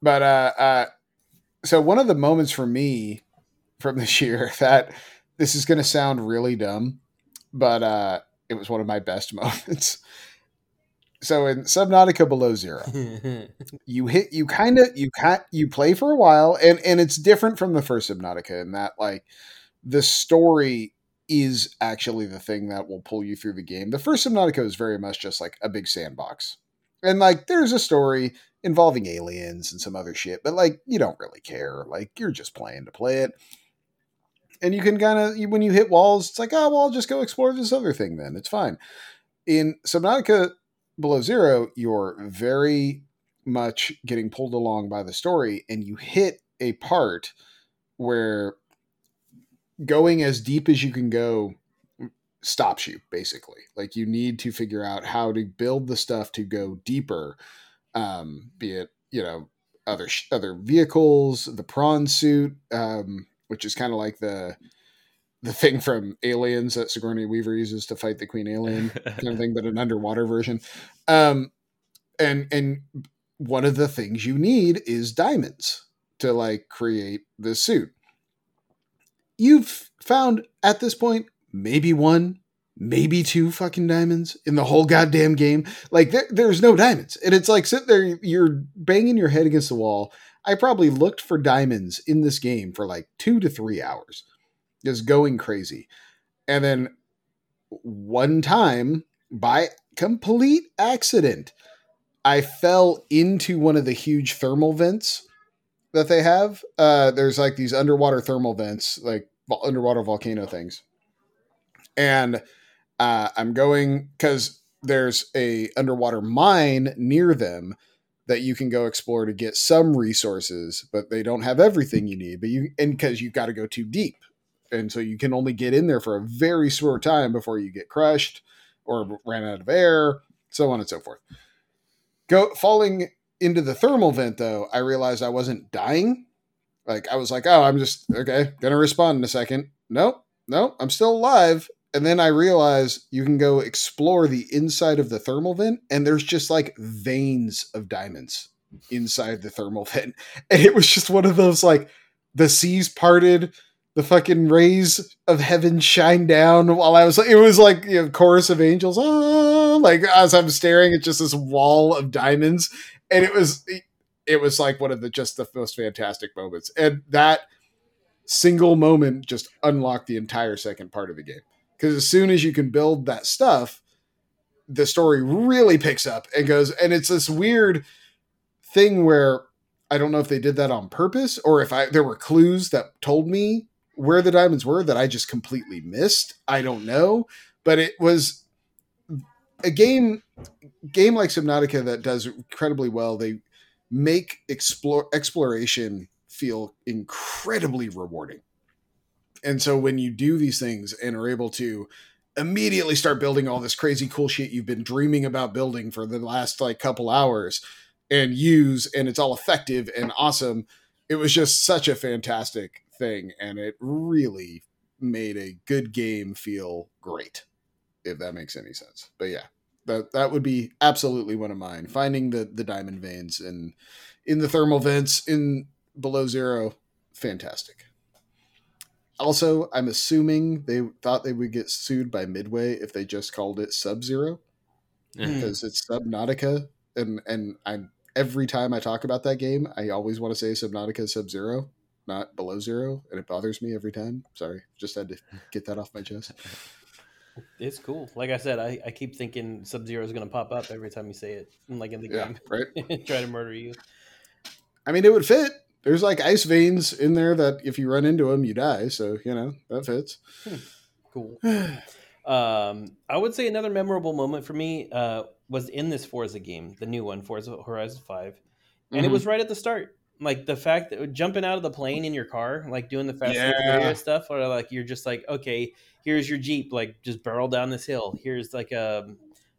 but uh uh so one of the moments for me from this year that this is gonna sound really dumb, but uh it was one of my best moments. So in Subnautica Below Zero, you hit you kind of you can you play for a while and and it's different from the first subnautica in that like the story is actually the thing that will pull you through the game. The first subnautica is very much just like a big sandbox. And like there's a story involving aliens and some other shit but like you don't really care. Like you're just playing to play it. And you can kind of when you hit walls it's like oh well i'll just go explore this other thing then. It's fine. In subnautica below zero you're very much getting pulled along by the story and you hit a part where going as deep as you can go stops you basically. Like you need to figure out how to build the stuff to go deeper um be it you know other sh- other vehicles the prawn suit um which is kind of like the the thing from aliens that sigourney weaver uses to fight the queen alien kind of thing but an underwater version um and and one of the things you need is diamonds to like create the suit. You've found at this point maybe one, maybe two fucking diamonds in the whole goddamn game. Like there, there's no diamonds, and it's like sit there, you're banging your head against the wall. I probably looked for diamonds in this game for like two to three hours, just going crazy, and then one time by complete accident I fell into one of the huge thermal vents that they have. Uh, there's like these underwater thermal vents, like underwater volcano things. And uh, I'm going because there's a underwater mine near them that you can go explore to get some resources, but they don't have everything you need. But you and because you've got to go too deep, and so you can only get in there for a very short time before you get crushed or ran out of air, so on and so forth. Go falling into the thermal vent though i realized i wasn't dying. Like i was like oh i'm just okay gonna respond in a second. Nope nope i'm still alive. And then i realized you can go explore the inside of the thermal vent and there's just like veins of diamonds inside the thermal vent. And it was just one of those like the seas parted the fucking rays of heaven shine down while I was like it was like you know chorus of angels ah, like as I'm staring at just this wall of diamonds. And it was it was like one of the just the most fantastic moments. And that single moment just unlocked the entire second part of the game. Because as soon as you can build that stuff the story really picks up and goes and it's this weird thing where I don't know if they did that on purpose or if I there were clues that told me where the diamonds were that I just completely missed. I don't know, but it was a game game like Subnautica that does incredibly well. They make explore exploration feel incredibly rewarding. And so when you do these things and are able to immediately start building all this crazy cool shit you've been dreaming about building for the last like couple hours and use and it's all effective and awesome, it was just such a fantastic thing and it really made a good game feel great, if that makes any sense. But yeah, that that would be absolutely one of mine. Finding the the diamond veins and in the thermal vents in below zero, fantastic. Also, I'm assuming they thought they would get sued by Midway if they just called it Sub Zero Hmm. because it's Subnautica, and and I'm every time I talk about that game, I always want to say Subnautica Sub Zero, not Below Zero, and it bothers me every time. Sorry, just had to get that off my chest. It's cool. Like I said, I, I keep thinking Sub Zero is going to pop up every time you say it, like in the Yeah, game, right. try to murder you. I mean, it would fit. There's like ice veins in there that if you run into them, you die. So you know that fits. Cool. Um, I would say another memorable moment for me uh, was in this Forza game, the new one, Forza Horizon 5. And it Mhm. was right at the start. Like the fact that jumping out of the plane in your car, like doing the Fast Yeah. Stuff, or like you're just like, okay, here's your Jeep, like just barrel down this hill. Here's like a,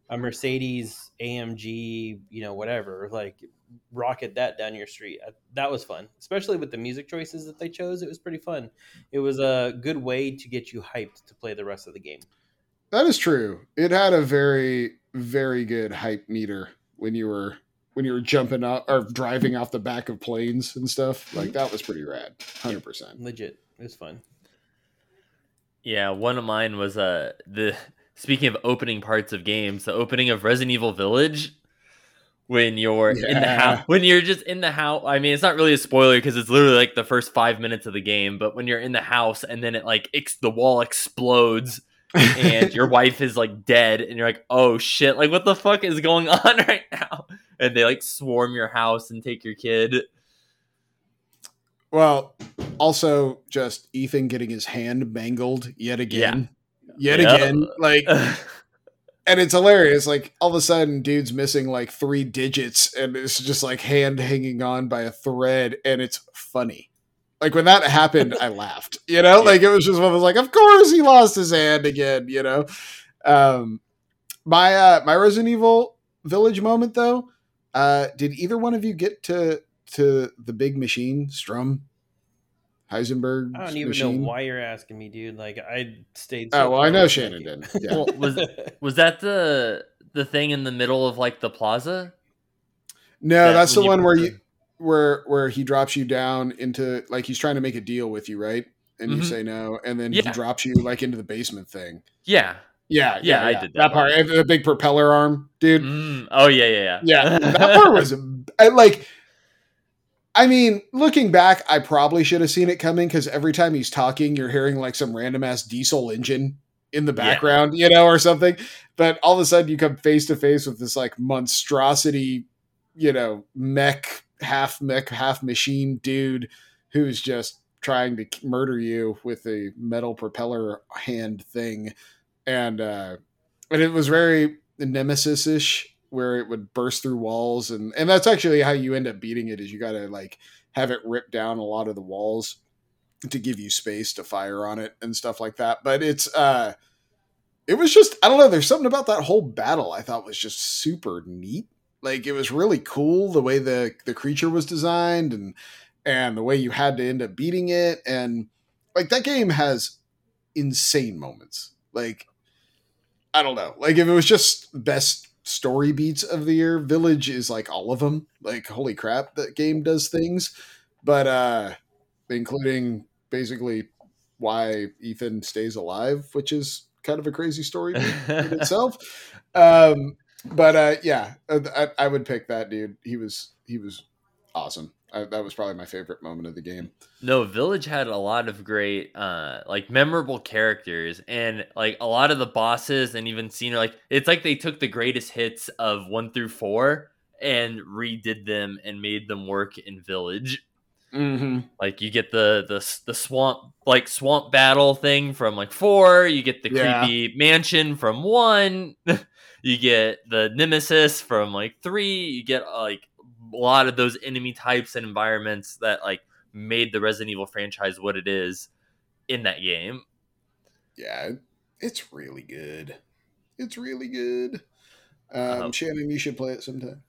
a Mercedes AMG, you know, whatever, like rocket that down your street. Uh, That was fun, especially with the music choices that they chose. It was pretty fun. It was a good way to get you hyped to play the rest of the game. That is true. It had a very, very good hype meter when you were when you were jumping out or driving off the back of planes and stuff. Like that was pretty rad. Hundred percent. Legit, it was fun. Yeah, one of mine was uh the speaking of opening parts of games, the opening of Resident Evil Village when you're in the house when you're just in the house. I mean, it's not really a spoiler because it's literally like the first 5 minutes of the game, but when you're in the house and then it like ex- the wall explodes and your wife is like dead and you're like, "Oh shit, like what the fuck is going on right now?" And they like swarm your house and take your kid. Well, also just Ethan getting his hand mangled yet again. Yet Yeah. again. Like and it's hilarious. Like all of a sudden, dude's missing like three digits, and it's just like hand hanging on by a thread, and it's funny. Like when that happened, I laughed. You know, like it was just one of those like, of course he lost his hand again. You know, um, my uh, my Resident Evil Village moment though. Uh, did either one of you get to to the big machine Sturm Heisenberg? I don't even machine? know why you're asking me, dude. Like I stayed. Oh well, I know Shannon did. Yeah. well, was was that the the thing in the middle of like the plaza? No, That that's the one where put you where where he drops you down into like he's trying to make a deal with you, right? And you Mhm. say no, and then he drops you like into the basement thing. Yeah. Yeah, Yeah, I did that part. The big propeller arm, dude. Mm, oh yeah, yeah, yeah. Yeah, that part was I, like. I mean, looking back, I probably should have seen it coming because every time he's talking, you're hearing like some random ass diesel engine in the Yeah. background, you know, or something. But all of a sudden, you come face to face with this like monstrosity, you know, mech, half mech, half machine dude who's just trying to murder you with a metal propeller hand thing, and uh, and it was very nemesis ish where it would burst through walls. And and that's actually how you end up beating it is you got to like have it rip down a lot of the walls to give you space to fire on it and stuff like that. But it's uh it was just i don't know there's something about that whole battle i thought was just super neat like it was really cool the way the the creature was designed and and the way you had to end up beating it and like that game has insane moments. Like i don't know. Like if it was just best story beats of the year village is like all of them like holy crap that game does things. But uh including basically why ethan stays alive which is kind of a crazy story in itself. Um but uh yeah I, I would pick that dude he was he was awesome I, that was probably my favorite moment of the game No, Village had a lot of great, uh, like memorable characters, and like a lot of the bosses, and even senior. Like it's like they took the greatest hits of one through four and redid them and made them work in Village. mm-hmm. Like you get the the the swamp like swamp battle thing from like four. You get the Yeah. creepy mansion from one. you get the nemesis from like three. You get like a lot of those enemy types and environments that like made the Resident Evil franchise what it is in that game. yeah it's really good. It's really good. Um Um, shannon you should play it sometime.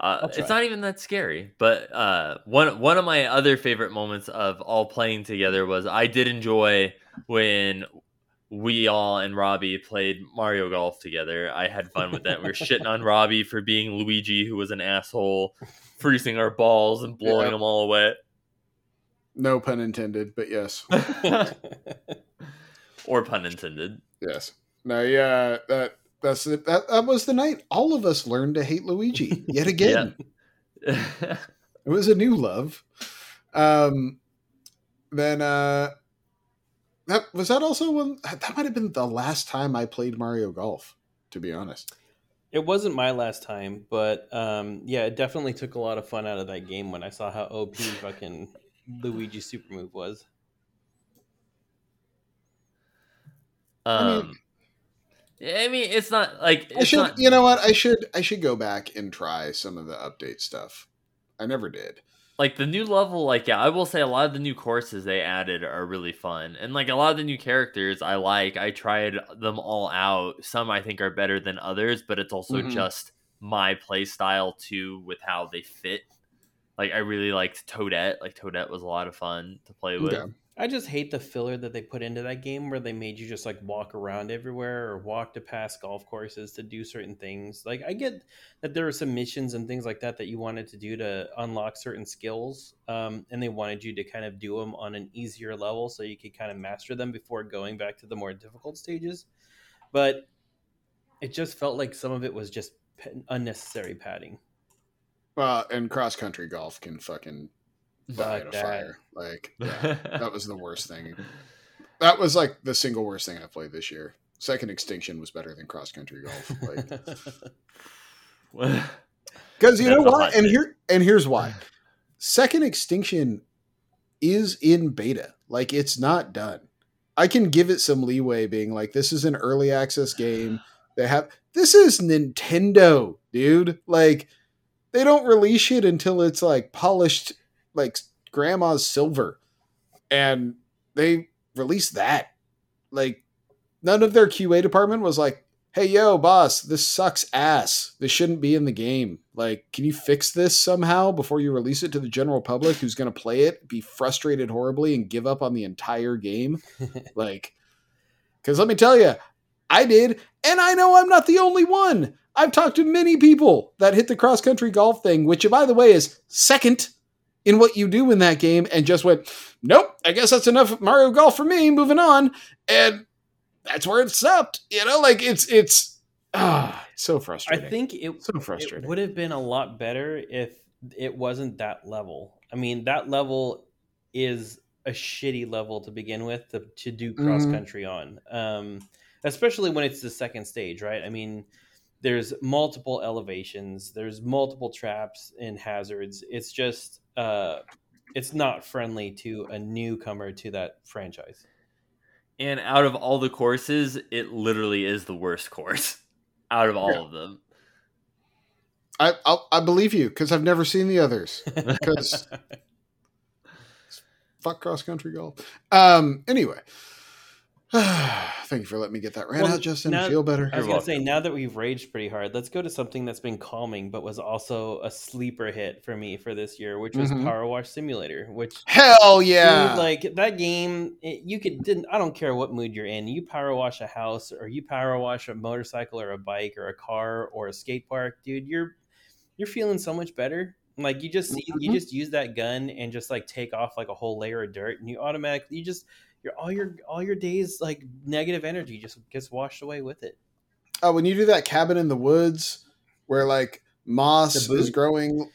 Uh, it's not even that scary, but uh, one one of my other favorite moments of all playing together was I did enjoy when we all and Robbie played Mario Golf together. I had fun with that. We were shitting on Robbie for being Luigi, who was an asshole, freezing our balls and blowing Yeah. them all away. No pun intended, but yes, or pun intended. yes. No, yeah, that that's the, that. That was the night all of us learned to hate Luigi yet again. It was a new love. Um, then uh, that was that also when that might have been the last time I played Mario Golf. To be honest, It wasn't my last time, but um, yeah, it definitely took a lot of fun out of that game when I saw how OP fucking Luigi super move was. um, I mean, it's not like I should. not. You know what? I should. I should go back and try some of the update stuff. I never did. Like the new level like yeah i will say a lot of the new courses they added are really fun. And like a lot of the new characters i like i tried them all out. Some i think are better than others but it's also Mhm. just my play style too with how they fit. Like i really liked toadette. Like toadette was a lot of fun to play with. Okay. I just hate the filler that they put into that game where they made you just like walk around everywhere or walk to past golf courses to do certain things. Like I get that there are some missions and things like that that you wanted to do to unlock certain skills, um, and they wanted you to kind of do them on an easier level so you could kind of master them before going back to the more difficult stages. But it just felt like some of it was just unnecessary padding. Well, and cross country golf can fucking Fuck that. fire. Like yeah, that was the worst thing. That was like the single worst thing I played this year. Second Extinction was better than cross country golf. Like Because you know what? And here and here's why. Second Extinction is in beta. Like it's not done. I can give it some leeway being like this is an early access game. They have this is Nintendo, dude. Like they don't release it until it's like polished like grandma's silver. And they released that. Like none of their QA department was like, hey yo boss this sucks ass this shouldn't be in the game like can you fix this somehow before you release it to the general public who's going to play it be frustrated horribly and give up on the entire game like because let me tell you i did and i know i'm not the only one i've talked to many people that hit the cross country golf thing which by the way is second in what you do in that game and just went nope i guess that's enough mario golf for me moving on and that's where it stopped. You know, like it's it's ah, it's so frustrating. I think it so It frustrating. would have been a lot better if it wasn't that level. I mean, that level is a shitty level to begin with to, to do cross country on, um, especially when it's the second stage, right? I mean, there's multiple elevations, there's multiple traps and hazards. It's just, uh, it's not friendly to a newcomer to that franchise. and out of all the courses it literally is the worst course out of all Yeah. of them I I'll, I believe you because I've never seen the others. Because fuck cross country golf. Um. Anyway, thank you for letting me get that rant Well, out, Justin. now- Feel better. I was gonna say now that we've raged pretty hard, let's go to something that's been calming, but was also a sleeper hit for me for this year, which was Mhm. Power Wash Simulator. Which, Hell yeah! dude, like that game, it, you could didn't. I don't care what mood you're in. You power wash a house, or you power wash a motorcycle, or a bike, or a car, or a skate park, dude. You're you're feeling so much better. Like you just see, you Mhm. just use that gun and just like take off like a whole layer of dirt, and you automatically you just your all your all your days like negative energy just gets washed away with it. oh, when you do that cabin in the woods where like moss is growing.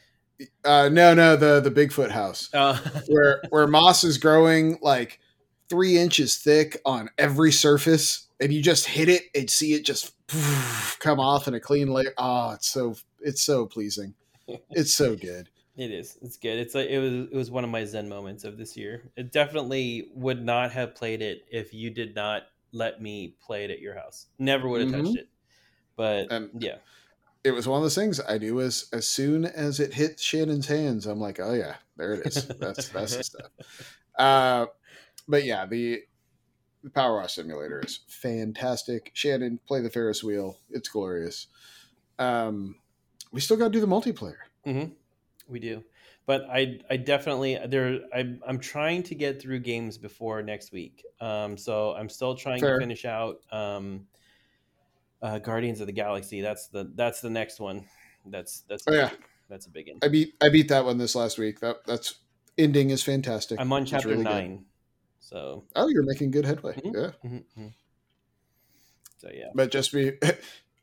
Uh, no, no, the the Bigfoot house. Uh, where where moss is growing like three inches thick on every surface, and you just hit it and see it just come off in a clean layer. Oh, it's so it's so pleasing. It's so good. It is. It's good. It's like it was. It was one of my zen moments of this year. It definitely would not have played it if you did not let me play it at your house. Never would have Mhm. touched it. But And- yeah, It was one of those things I knew as as soon as it hit Shannon's hands, I'm like, oh yeah, there it is. That's that's the stuff. Uh, but yeah, the, the Power Wash Simulator is fantastic. Shannon, play the Ferris wheel. It's glorious. Um, we still got to do the multiplayer. We do, but I I definitely there I I'm trying to get through games before next week. Um, so I'm still trying Fair. to finish out um, uh, Guardians of the Galaxy. That's the that's the next one. That's that's Oh, yeah. that's a big one. I beat I beat that one this last week. That that's ending is fantastic. I'm on chapter really good. nine. So Oh, you're making good headway. Mhm. Yeah, mhm, mhm. so yeah. but just be.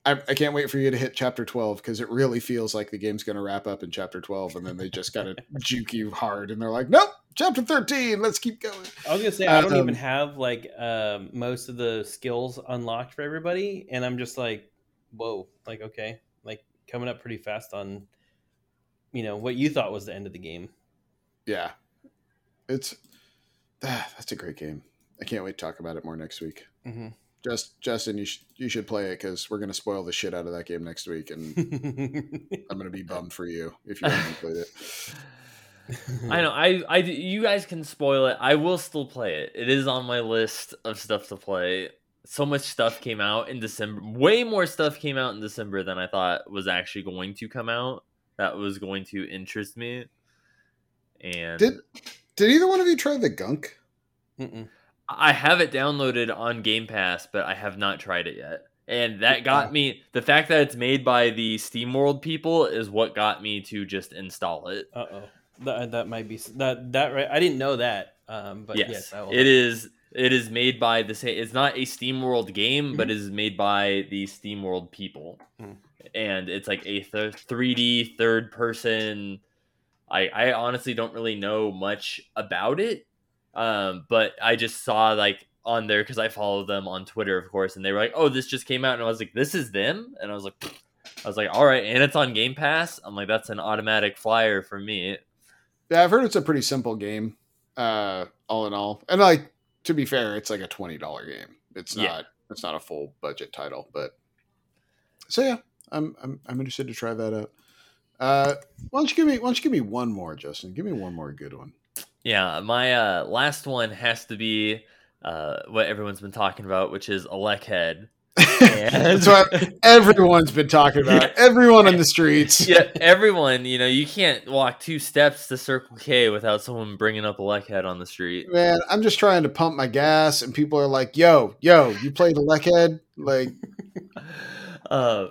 I, I can't wait for you to hit chapter 12 because it really feels like the game's going to wrap up in chapter 12 and then they just got to juke you hard and they're like, nope, chapter 13, let's keep going. I was gonna say I don't Um, even have like um, most of the skills unlocked for everybody, and I'm just like, whoa, like okay, like coming up pretty fast on, you know, what you thought was the end of the game. Yeah. It's ah, that's a great game. I can't wait to talk about it more next week. Mm-hmm. Just Justin, you should you should play it because we're gonna spoil the shit out of that game next week, and I'm gonna be bummed for you if you haven't played it. I know. I, I, you guys can spoil it. I will still play it. It is on my list of stuff to play. So much stuff came out in December. Way more stuff came out in December than I thought was actually going to come out. That was going to interest me. And Did did either one of you try the gunk? Mm-mm. I have it downloaded on Game Pass, but I have not tried it yet. And that got me. The fact that it's made by the SteamWorld people is what got me to just install it. Uh oh, that that might be that that right. I didn't know that. Um, but yes, yes, I will. it is. It is made by the same. It's not a SteamWorld game, but Mm-hmm. it is made by the SteamWorld people, Mm. and it's like a 3D third person. I I honestly don't really know much about it, um, but I just saw like on there because I follow them on Twitter, of course, and they were like, "Oh, this just came out," and I was like, "This is them," and I was like, "I was like, all right," and it's on Game Pass. I'm like, "That's an automatic flyer for me." Yeah, I've heard it's a pretty simple game, uh, all in all. And like to be fair, it's like a twenty dollar game. It's Yeah. not it's not a full budget title, but so yeah, I'm I'm I'm interested to try that out. Uh, why don't you give me why don't you give me one more, Justin? Give me one more good one. Yeah, my uh, last one has to be uh, what everyone's been talking about, which is Elechead. That's what everyone's been talking about. Yeah. Everyone on the streets. Yeah, everyone, you know, you can't walk two steps to Circle K without someone bringing up Elechead on the street. Man, I'm just trying to pump my gas, and people are like, "Yo, yo, you played Elechead? Like, Uh,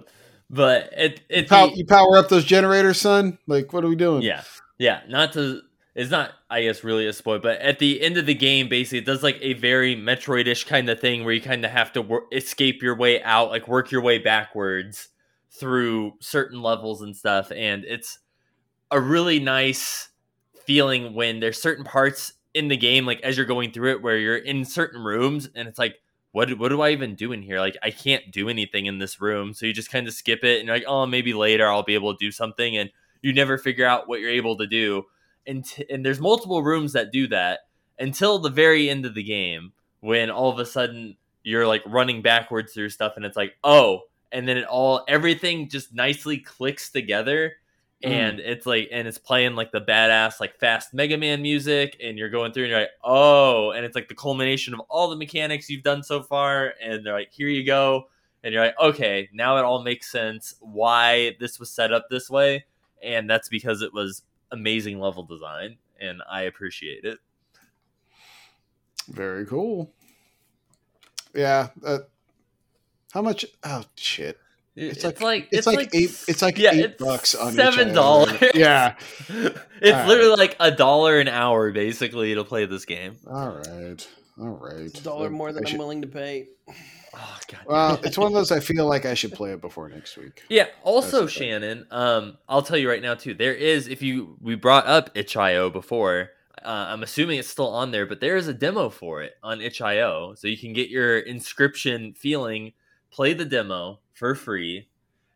but it it pow- you power up those generators, son? Like, what are we doing?" yeah yeah not to it's not i guess really a spoil but at the end of the game basically it does like a very metroidish kind of thing where you kind of have to wor- escape your way out like work your way backwards through certain levels and stuff and it's a really nice feeling when there's certain parts in the game like as you're going through it where you're in certain rooms and it's like what, what do I even do in here? Like, I can't do anything in this room. So you just kind of skip it and you're like, oh, maybe later I'll be able to do something. And you never figure out what you're able to do and t- and there's multiple rooms that do that until the very end of the game when all of a sudden you're like running backwards through stuff and it's like oh and then it all everything just nicely clicks together mm. and it's like and it's playing like the badass like fast mega man music and you're going through and you're like oh and it's like the culmination of all the mechanics you've done so far and they're like here you go. And you're like okay now it all makes sense why this was set up this way. And that's because it was amazing level design and I appreciate it. Very cool. Yeah. Uh, how much? Oh shit! It's, like- like It's, like, eight. It's like yeah, eight it's bucks on seven dollars. Yeah. it's Alright. literally like a dollar an hour basically to play this game. All right. All right. It's a dollar more than I I'm should- willing to pay. Oh god. Well, it's one of those I feel like I should play it before next week. Yeah. Also, Shannon, um, I'll tell you right now too. There is, if you we brought up itch.io before. Uh, I'm assuming it's still on there, but there is a demo for it on itch.io, so you can get your inscryption feeling. Play the demo for free,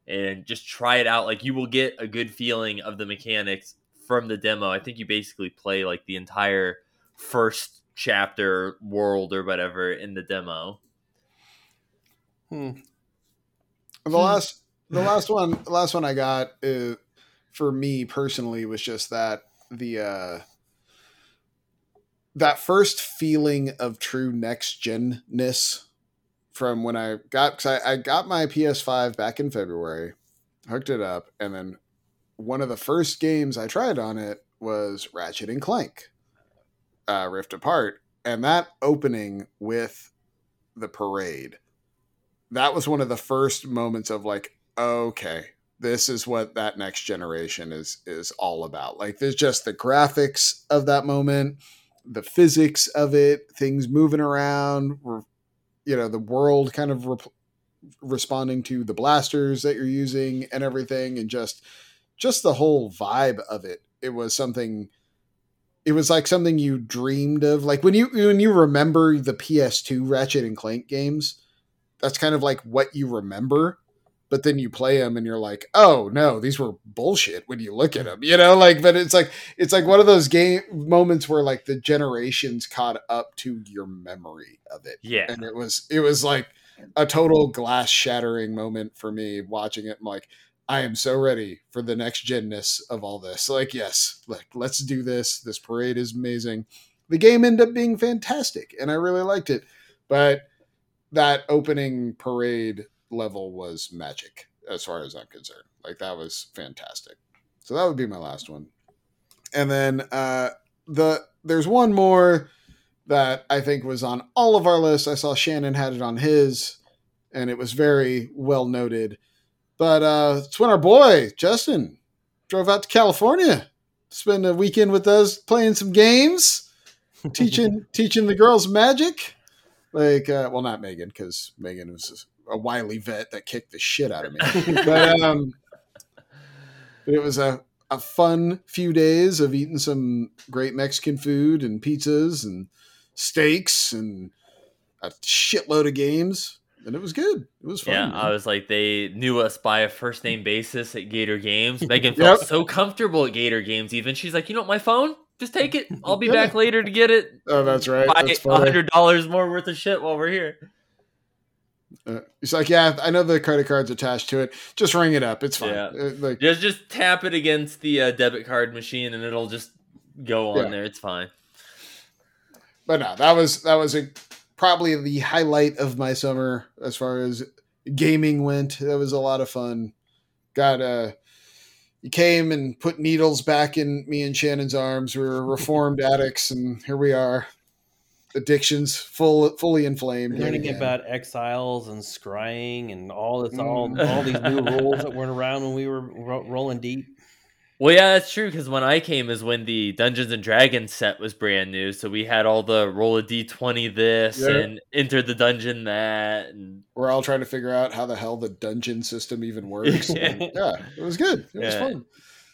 and just try it out. Like you will get a good feeling of the mechanics from the demo. I think you basically play like the entire first chapter world or whatever in the demo. Hmm. The last, the last one, the last one I got uh, for me personally was just that the uh, that first feeling of true next gen ness from when I got because I, I got my PS5 back in February, hooked it up, and then one of the first games I tried on it was Ratchet and Clank, uh, Rift Apart, and that opening with the parade, that was one of the first moments of like, okay, this is what that next generation is is all about. Like, there's just the graphics of that moment, the physics of it, things moving around, you know, the world kind of re- responding to the blasters that you're using and everything, and just just the whole vibe of it. It was something it was like something you dreamed of. Like when you when you remember the PS2 Ratchet and Clank games, that's kind of like what you remember. But then you play them and you're like, oh no, these were bullshit when you look at them, you know. Like, but it's like it's like one of those game moments where like the generations caught up to your memory of it. Yeah, and it was it was like a total glass shattering moment for me watching it. I'm like, I am so ready for the next genness of all this. Like, yes, like let's do this. This parade is amazing. The game ended up being fantastic, and I really liked it. But that opening parade level was magic, as far as I'm concerned. Like that was fantastic. So that would be my last one. And then uh, the there's one more that I think was on all of our lists. I saw Shannon had it on his, and it was very well noted but uh, it's when our boy Justin drove out to California to spend a weekend with us playing some games, teaching teaching the girls magic. Like, uh, well, not Megan because Megan was a wily vet that kicked the shit out of me. but um, it was a a fun few days of eating some great Mexican food and pizzas and steaks and a shitload of games and it was good. It was fun. Yeah, man. I was like, they knew us by a first name basis at Gator Games. Megan felt Yep. so comfortable at Gator Games. Even she's like, you know, what, my phone, just take it. I'll be back later to get it. oh, that's right. Buy That's a hundred dollars more worth of shit while we're here. Uh, it's like, yeah, I know the credit card's attached to it. Just ring it up. It's fine. Yeah. Uh, like, Just just tap it against the uh, debit card machine, and it'll just go on Yeah. there. It's fine. but no, that was that was a probably the highlight of my summer as far as gaming went. That was a lot of fun. Got uh you came and put needles back in me and Shannon's arms. We were reformed addicts, and here we are. Addictions full fully inflamed. learning again. about exiles and scrying and all this, all Mm. all these new rules that weren't around when we were ro- rolling deep. Well, yeah, that's true. Because when I came, is when the Dungeons and Dragons set was brand new. So we had all the roll a d twenty this Yeah. and enter the dungeon that, and we're all trying to figure out how the hell the dungeon system even works. And, yeah, it was good. It was Yeah. fun.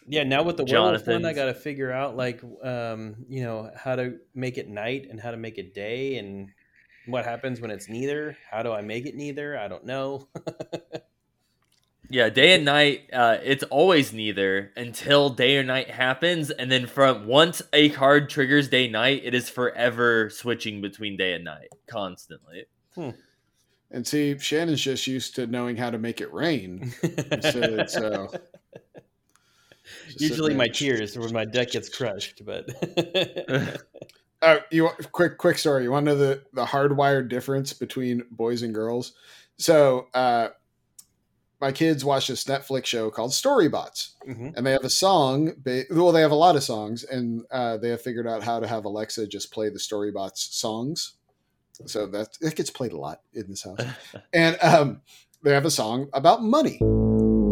Yeah, now with the werewolf one, I got to figure out like, um, you know, how to make it night and how to make it day, and what happens when it's neither. How do I make it neither? I don't know. yeah, day and night. Uh, it's always neither until day or night happens, and then from once a card triggers day night, it is forever switching between day and night constantly. And see, Shannon's just used to knowing how to make it rain. So, so Usually my there- tears when my deck gets crushed, but Uh, you want- quick quick story. You want to know the the hardwired difference between boys and girls? So, uh, my kids watch this Netflix show called Storybots, Mhm. and they have a song. Well, they have a lot of songs, and uh, they have figured out how to have Alexa just play the Storybots songs. So that it gets played a lot in this house, and um, they have a song about money,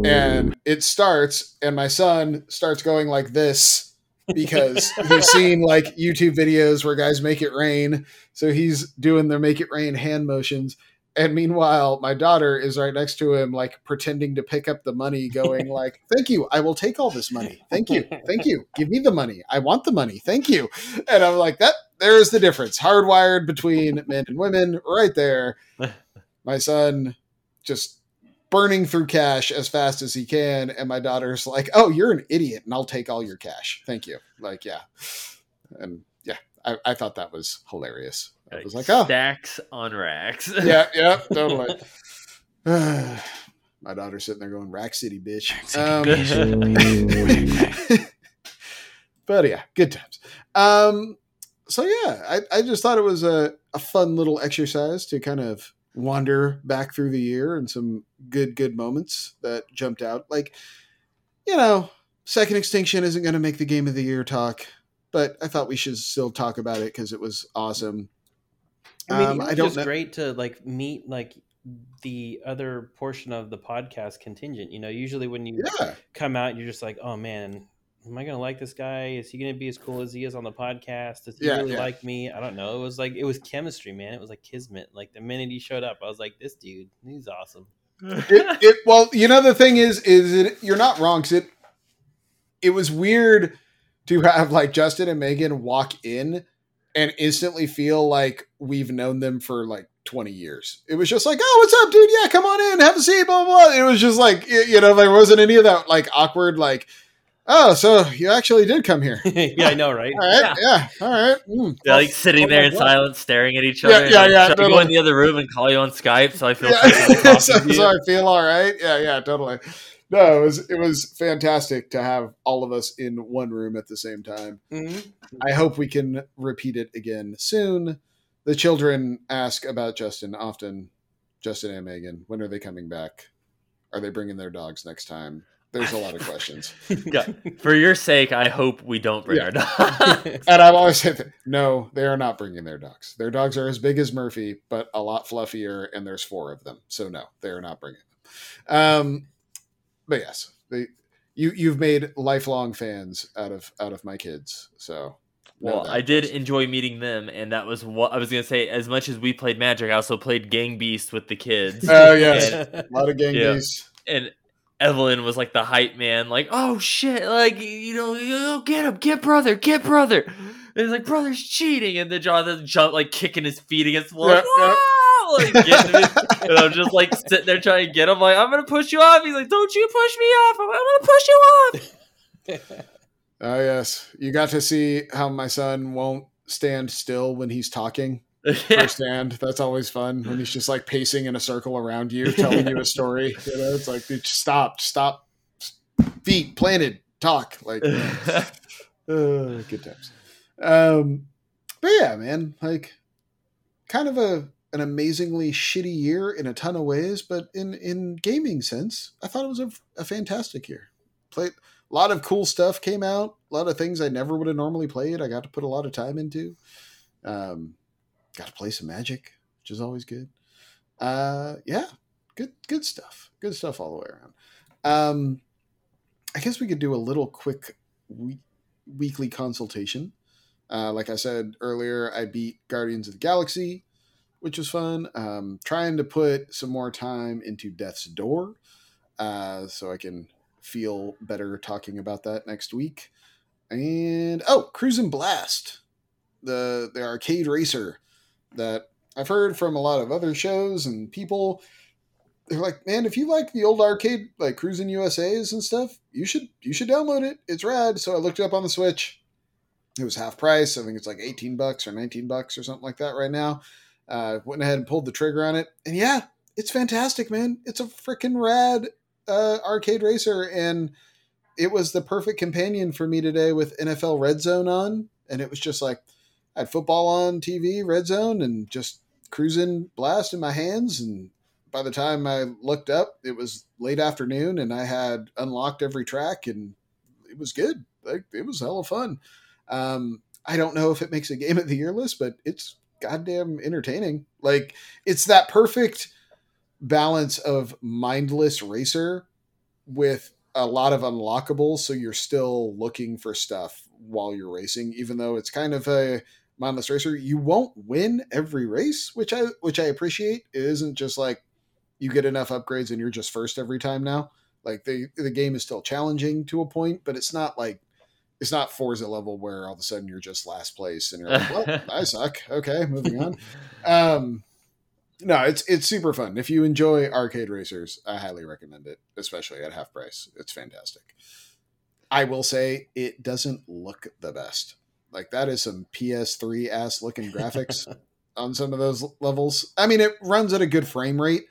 and it starts, and my son starts going like this because he's seen like YouTube videos where guys make it rain. So he's doing their make it rain hand motions. And meanwhile, my daughter is right next to him, like pretending to pick up the money, going like, "Thank you, I will take all this money. Thank you, thank you. Give me the money. I want the money. Thank you." And I'm like, "That there is the difference, hardwired between men and women, right there." My son just burning through cash as fast as he can, and my daughter's like, "Oh, you're an idiot, and I'll take all your cash. Thank you." Like, yeah, and yeah, I, I thought that was hilarious. I was like, "Oh, stacks on racks. yeah, yeah, totally." my daughter's sitting there going, "Rack City, bitch." Um, but yeah, good times. Um, so yeah, I, I just thought it was a, a fun little exercise to kind of wander back through the year and some good good moments that jumped out. Like, you know, Second Extinction isn't going to make the game of the year talk, but I thought we should still talk about it because it was awesome. I mean, Um, I don't just know- great to like meet like the other portion of the podcast contingent. You know, usually when you Yeah, come out, you're just like, oh man, am I gonna like this guy? Is he gonna be as cool as he is on the podcast? Does he Yeah, really yeah. like me? I don't know. It was like it was chemistry, man. It was like kismet. Like the minute he showed up, I was like, this dude, he's awesome. it, it well you know the thing is is it you're not wrong 'cause it it was weird to have like justin and megan walk in and instantly feel like we've known them for like 20 years it was just like oh what's up dude yeah come on in have a seat blah blah, blah. it was just like you know there wasn't any of that like awkward like oh so you actually did come here yeah, I know, right? all right yeah all right mm. They're like sitting Oh there in God. silence, staring at each other. and, yeah, yeah, trying to go in the other room and call you on Skype, so I feel Yeah. so, so I feel all right. Yeah, yeah, totally. No, it was it was fantastic to have all of us in one room at the same time. Mhm. I hope we can repeat it again soon. The children ask about Justin often. Justin and Megan, when are they coming back? Are they bringing their dogs next time? There's a lot of questions, Yeah. For your sake, I hope we don't bring Yeah. our dog. and I've always said, that, no, they are not bringing their dogs. Their dogs are as big as Murphy, but a lot fluffier, and there's four of them. So no, they are not bringing them. Um, but yes, they, you you've made lifelong fans out of out of my kids. So well. I did enjoy meeting them, and that was what I was gonna say. As much as we played Magic, I also played Gang Beast with the kids. Oh yes, And- a lot of gang Yeah. beasts. and Evelyn was like the hype man, like, oh shit, like you know, you know, get him, get brother, get brother. And it's like brother's cheating, and then Jonathan jump like kicking his feet against the wall, like, Yeah, yeah. "Whoa!" Like getting him, and I'm just like sitting there trying to get him, like I'm gonna push you off. He's like, don't you push me off, I'm, I'm gonna push you off. Oh yes, you got to see how my son won't stand still when he's talking Yeah. firsthand. That's always fun when he's just like pacing in a circle around you, telling you a story. You know, it's like dude, stop, stop, feet planted, talk. Like uh, good times. Um, but yeah, man, like kind of a an amazingly shitty year in a ton of ways, but in in gaming sense, I thought it was a, a fantastic year. Played a lot of cool stuff came out, a lot of things I never would have normally played. I got to put a lot of time into. Um, got to play some Magic, which is always good. Uh, yeah, good good stuff. Good stuff all the way around. Um, I guess we could do a little quick week, weekly consultation. Uh, like I said earlier, I beat Guardians of the Galaxy, which was fun. Um, trying to put some more time into Death's Door, uh, so I can feel better talking about that next week. And oh, Cruis'n Blast, the the arcade racer that I've heard from a lot of other shows and people. They're like, man, if you like the old arcade like Cruising USA's and stuff, you should you should download it. It's rad. So I looked it up on the Switch. It was half price. I think it's like eighteen bucks or nineteen bucks or something like that right now. Uh, went ahead and pulled the trigger on it, and yeah, it's fantastic, man. It's a freaking rad uh, arcade racer, and it was the perfect companion for me today with NFL Red Zone on, and it was just like I had football on TV, Red Zone, and just cruising blast in my hands. And by the time I looked up, it was late afternoon, and I had unlocked every track, and it was good. Like it was hella fun. Um, I don't know if it makes a game of the year list, but it's goddamn entertaining. Like it's that perfect balance of mindless racer with a lot of unlockables so you're still looking for stuff while you're racing even though it's kind of a mindless racer. You won't win every race which i which i appreciate. It isn't just like you get enough upgrades and you're just first every time now. Like the the game is still challenging to a point but it's not like it's not Forza level where all of a sudden you're just last place and you're like, well, I suck. Okay, moving on. Um, no, it's it's super fun. If you enjoy arcade racers, I highly recommend it, especially at half price. It's fantastic. I will say it doesn't look the best. Like that is some PS3 ass looking graphics on some of those levels. I mean, it runs at a good frame rate,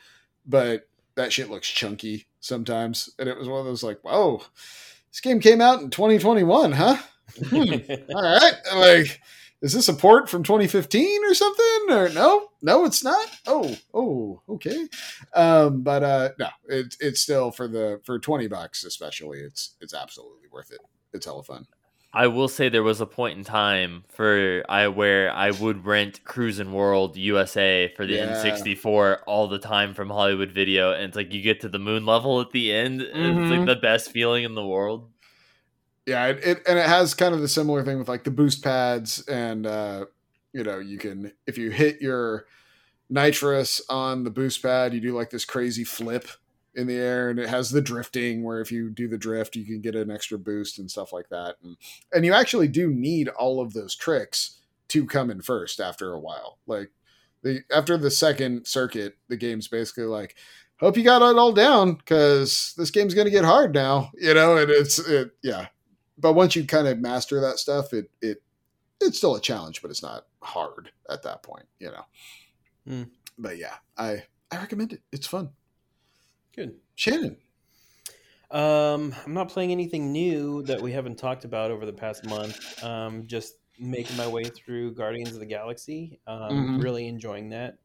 but that shit looks chunky sometimes. And it was one of those like, whoa, this game came out in 2021, huh? Hmm, all right. Like is this a port from 2015 or something? Or no, no, it's not. Oh, oh, okay. Um, but uh, no, it's it's still for the for 20 bucks, especially. It's it's absolutely worth it. It's hella fun. I will say there was a point in time for I where I would rent Cruisin' World USA for the Yeah. N64 all the time from Hollywood Video, and it's like you get to the moon level at the end. and It's Mhm. like the best feeling in the world. Yeah, it, it and it has kind of the similar thing with like the boost pads, and uh, you know, you can if you hit your nitrous on the boost pad, you do like this crazy flip in the air, and it has the drifting where if you do the drift, you can get an extra boost and stuff like that. And and you actually do need all of those tricks to come in first after a while. Like the after the second circuit, the game's basically like. Hope you got it all down because this game's going to get hard now, you know. And it's it, yeah, but once you kind of master that stuff, it it it's still a challenge, but it's not hard at that point, you know. Hmm. But yeah, I I recommend it. It's fun. Good. Shannon, Um, I'm not playing anything new that we haven't talked about over the past month. Um, just making my way through Guardians of the Galaxy. Um, Mhm. Really enjoying that,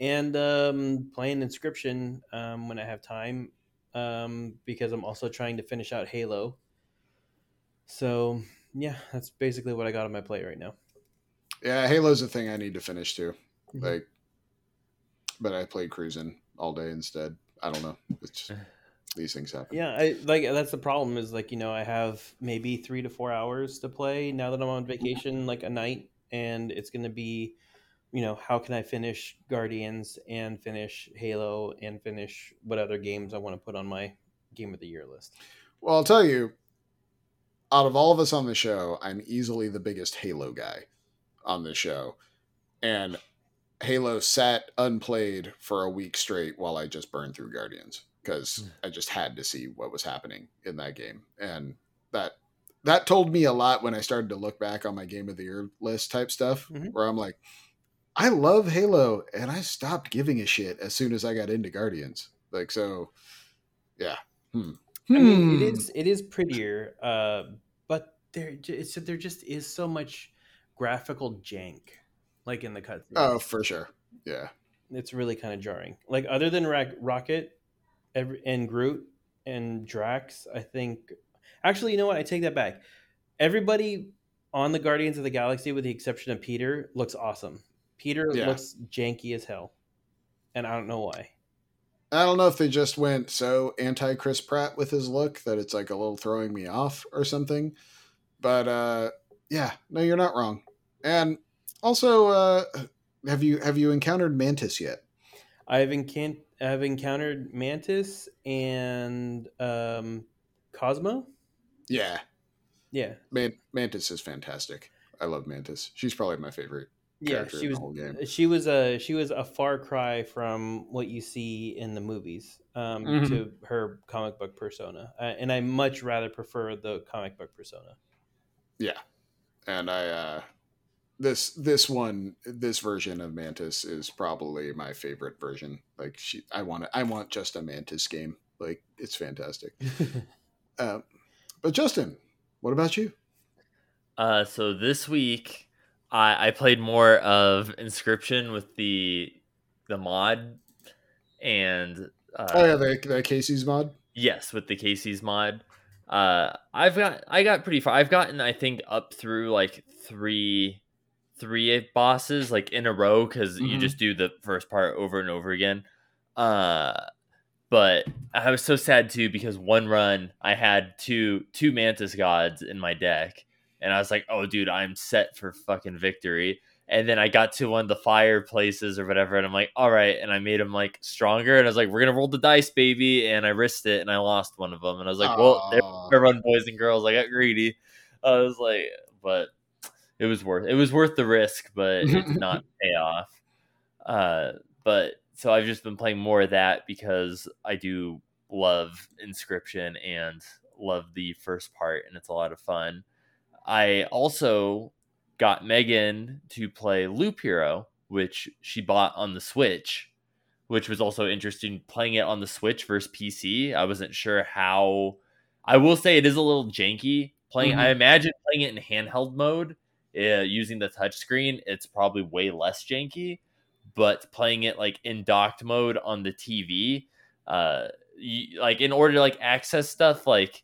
and um, playing Inscryption um, when I have time. Um, because I'm also trying to finish out Halo. So yeah, that's basically what I got on my plate right now. yeah, Halo's a thing I need to finish too. Mhm. Like, but I played cruising all day instead. I don't know. It's just, these things happen. Yeah, I like that's the problem is like, you know, I have maybe 3 to 4 hours to play now that I'm on vacation like a night and it's going to be you know, how can I finish Guardians and finish Halo and finish what other games I want to put on my game of the year list. Well, I'll tell you, out of all of us on the show, I'm easily the biggest Halo guy on the show. And Halo sat unplayed for a week straight while I just burned through Guardians because I just had to see what was happening in that game. And that that told me a lot when I started to look back on my game of the year list type stuff Mhm. where I'm like I love Halo and I stopped giving a shit as soon as I got into Guardians. Like so yeah. Hmm. I mean, Hmm. it is it is prettier, uh, but there j- it's, there just is so much graphical jank, like in the cutscenes. Oh, for sure. Yeah. it's really kind of jarring. Like other than Ra- Rocket, every, and Groot and Drax, I think. Actually, you know what? I take that back. Everybody on the Guardians of the Galaxy, with the exception of Peter, looks awesome. Peter Yeah. looks janky as hell, and I don't know why. I don't know if they just went so anti Chris Pratt with his look that it's like a little throwing me off or something. But uh yeah, no, you're not wrong. And also, uh have you have you encountered Mantis yet? I've encan- I've encountered Mantis and um, Cosmo. Yeah. Yeah, Man- Mantis is fantastic. I love Mantis. She's probably my favorite yeah. character She in was the whole game. she was a she was a far cry from what you see in the movies um, Mhm. to her comic book persona, uh, and I much rather prefer the comic book persona. Yeah, and I uh this this one this version of Mantis is probably my favorite version. Like she I want I want just a Mantis game. Like it's fantastic. Uh, but Justin, what about you? Uh, so this week, I, I played more of Inscryption with the the mod, and uh, oh yeah, the, the Kaycee's mod. yes, with the Kaycee's mod. Uh, I've got I got pretty far. I've gotten I think up through like three three bosses like in a row because you Mhm. just do the first part over and over again. Uh, but I was so sad too because one run I had two two Mantis gods in my deck, and I was like, "Oh, dude, I'm set for fucking victory." And then I got to one of the fireplaces or whatever, and I'm like, "All right," and I made him like stronger, and I was like, "We're gonna roll the dice, baby," and I risked it, and I lost one of them, and I was like, "Well, there run, boys and girls." I got greedy. I was like, but it was worth it was worth the risk, but it did not pay off. Uh, but so I've just been playing more of that because I do love Inscryption and love the first part, and it's a lot of fun. I also got Megan to play Loop Hero, which she bought on the Switch, which was also interesting playing it on the Switch versus PC. I wasn't sure how. I will say it is a little janky playing. I imagine playing it in handheld mode uh, using the touchscreen, it's probably way less janky. But playing it like in docked mode on the TV, uh, you, like in order to like access stuff like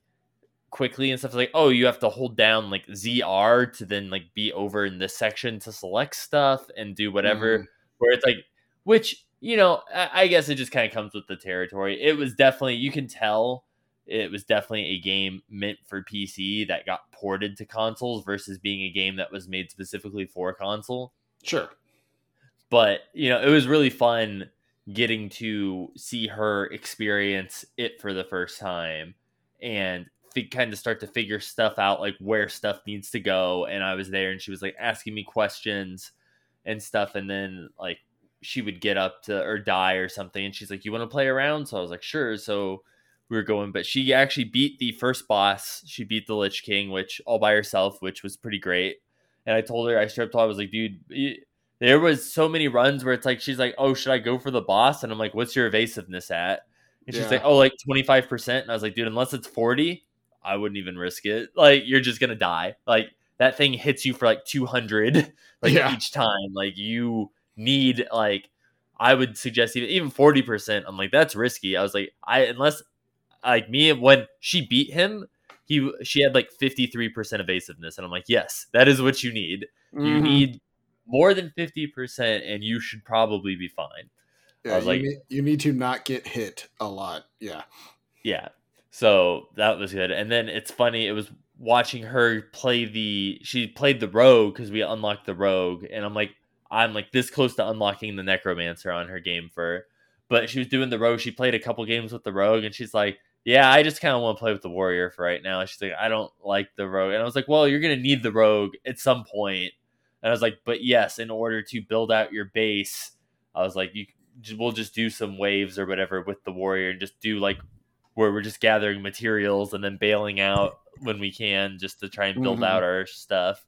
quickly and stuff like oh you have to hold down like ZR to then like be over in this section to select stuff and do whatever. Mhm. Where it's like which you know I, I guess it just kind of comes with the territory. It was definitely you can tell it was definitely a game meant for PC that got ported to consoles versus being a game that was made specifically for console. Sure. But, you know, it was really fun getting to see her experience it for the first time and kind of start to figure stuff out, like where stuff needs to go. And I was there and she was like asking me questions and stuff. And then, like, she would get up to or die or something. And she's like, You want to play around? So I was like, Sure. So we were going, but she actually beat the first boss. She beat the Lich King, which all by herself, which was pretty great. And I told her, I told her, I was like, dude, there was so many runs where it's like, she's like, oh, should I go for the boss? And I'm like, what's your evasiveness at? And she's Yeah. like, oh, like 25%. And I was like, dude, unless it's 40, I wouldn't even risk it. Like, you're just going to die. Like, that thing hits you for like 200 like Yeah. each time. Like, you need, like, I would suggest even even 40%. I'm like, that's risky. I was like, I, unless, like, me, when she beat him, he she had like 53% evasiveness. And I'm like, yes, that is what you need. You Mhm. need more than 50% and you should probably be fine. Yeah, I was you, like- need, you need to not get hit a lot. Yeah. Yeah. So that was good. And then it's funny, it was watching her play the she played the rogue because we unlocked the rogue and I'm like I'm like this close to unlocking the necromancer on her game for but she was doing the rogue. She played a couple games with the rogue and she's like, Yeah, I just kind of want to play with the warrior for right now. She's like, I don't like the rogue. And I was like, Well, you're gonna need the rogue at some point. And I was like, But yes, in order to build out your base, I was like, you we'll just do some waves or whatever with the warrior and just do like where we're just gathering materials and then bailing out when we can just to try and build Mhm. out our stuff.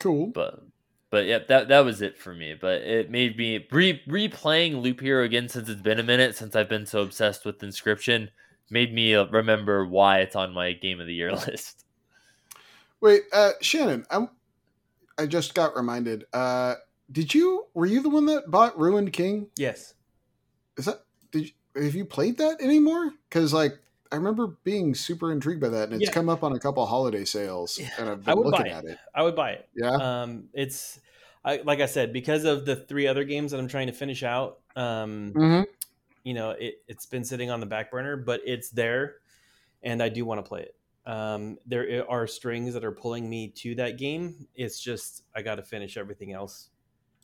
Cool. But but yeah, that that was it for me. But it made me re replaying Loop Hero again since it's been a minute since I've been so obsessed with Inscryption. Made me uh, remember why it's on my game of the year list. Wait, uh, Shannon, I'm, I just got reminded. Uh, did you were you the one that bought Ruined King? Yes. Is that did you, have you played that anymore? Because like I remember being super intrigued by that, and it's Yeah. come up on a couple holiday sales, Yeah, and I've I been would looking buy at it. it. I would buy it. Yeah, Um, it's I, like I said because of the three other games that I'm trying to finish out. Um, mm-hmm. you know, it, it's been sitting on the back burner, but it's there, and I do want to play it. Um, there are strings that are pulling me to that game. It's just I got to finish everything else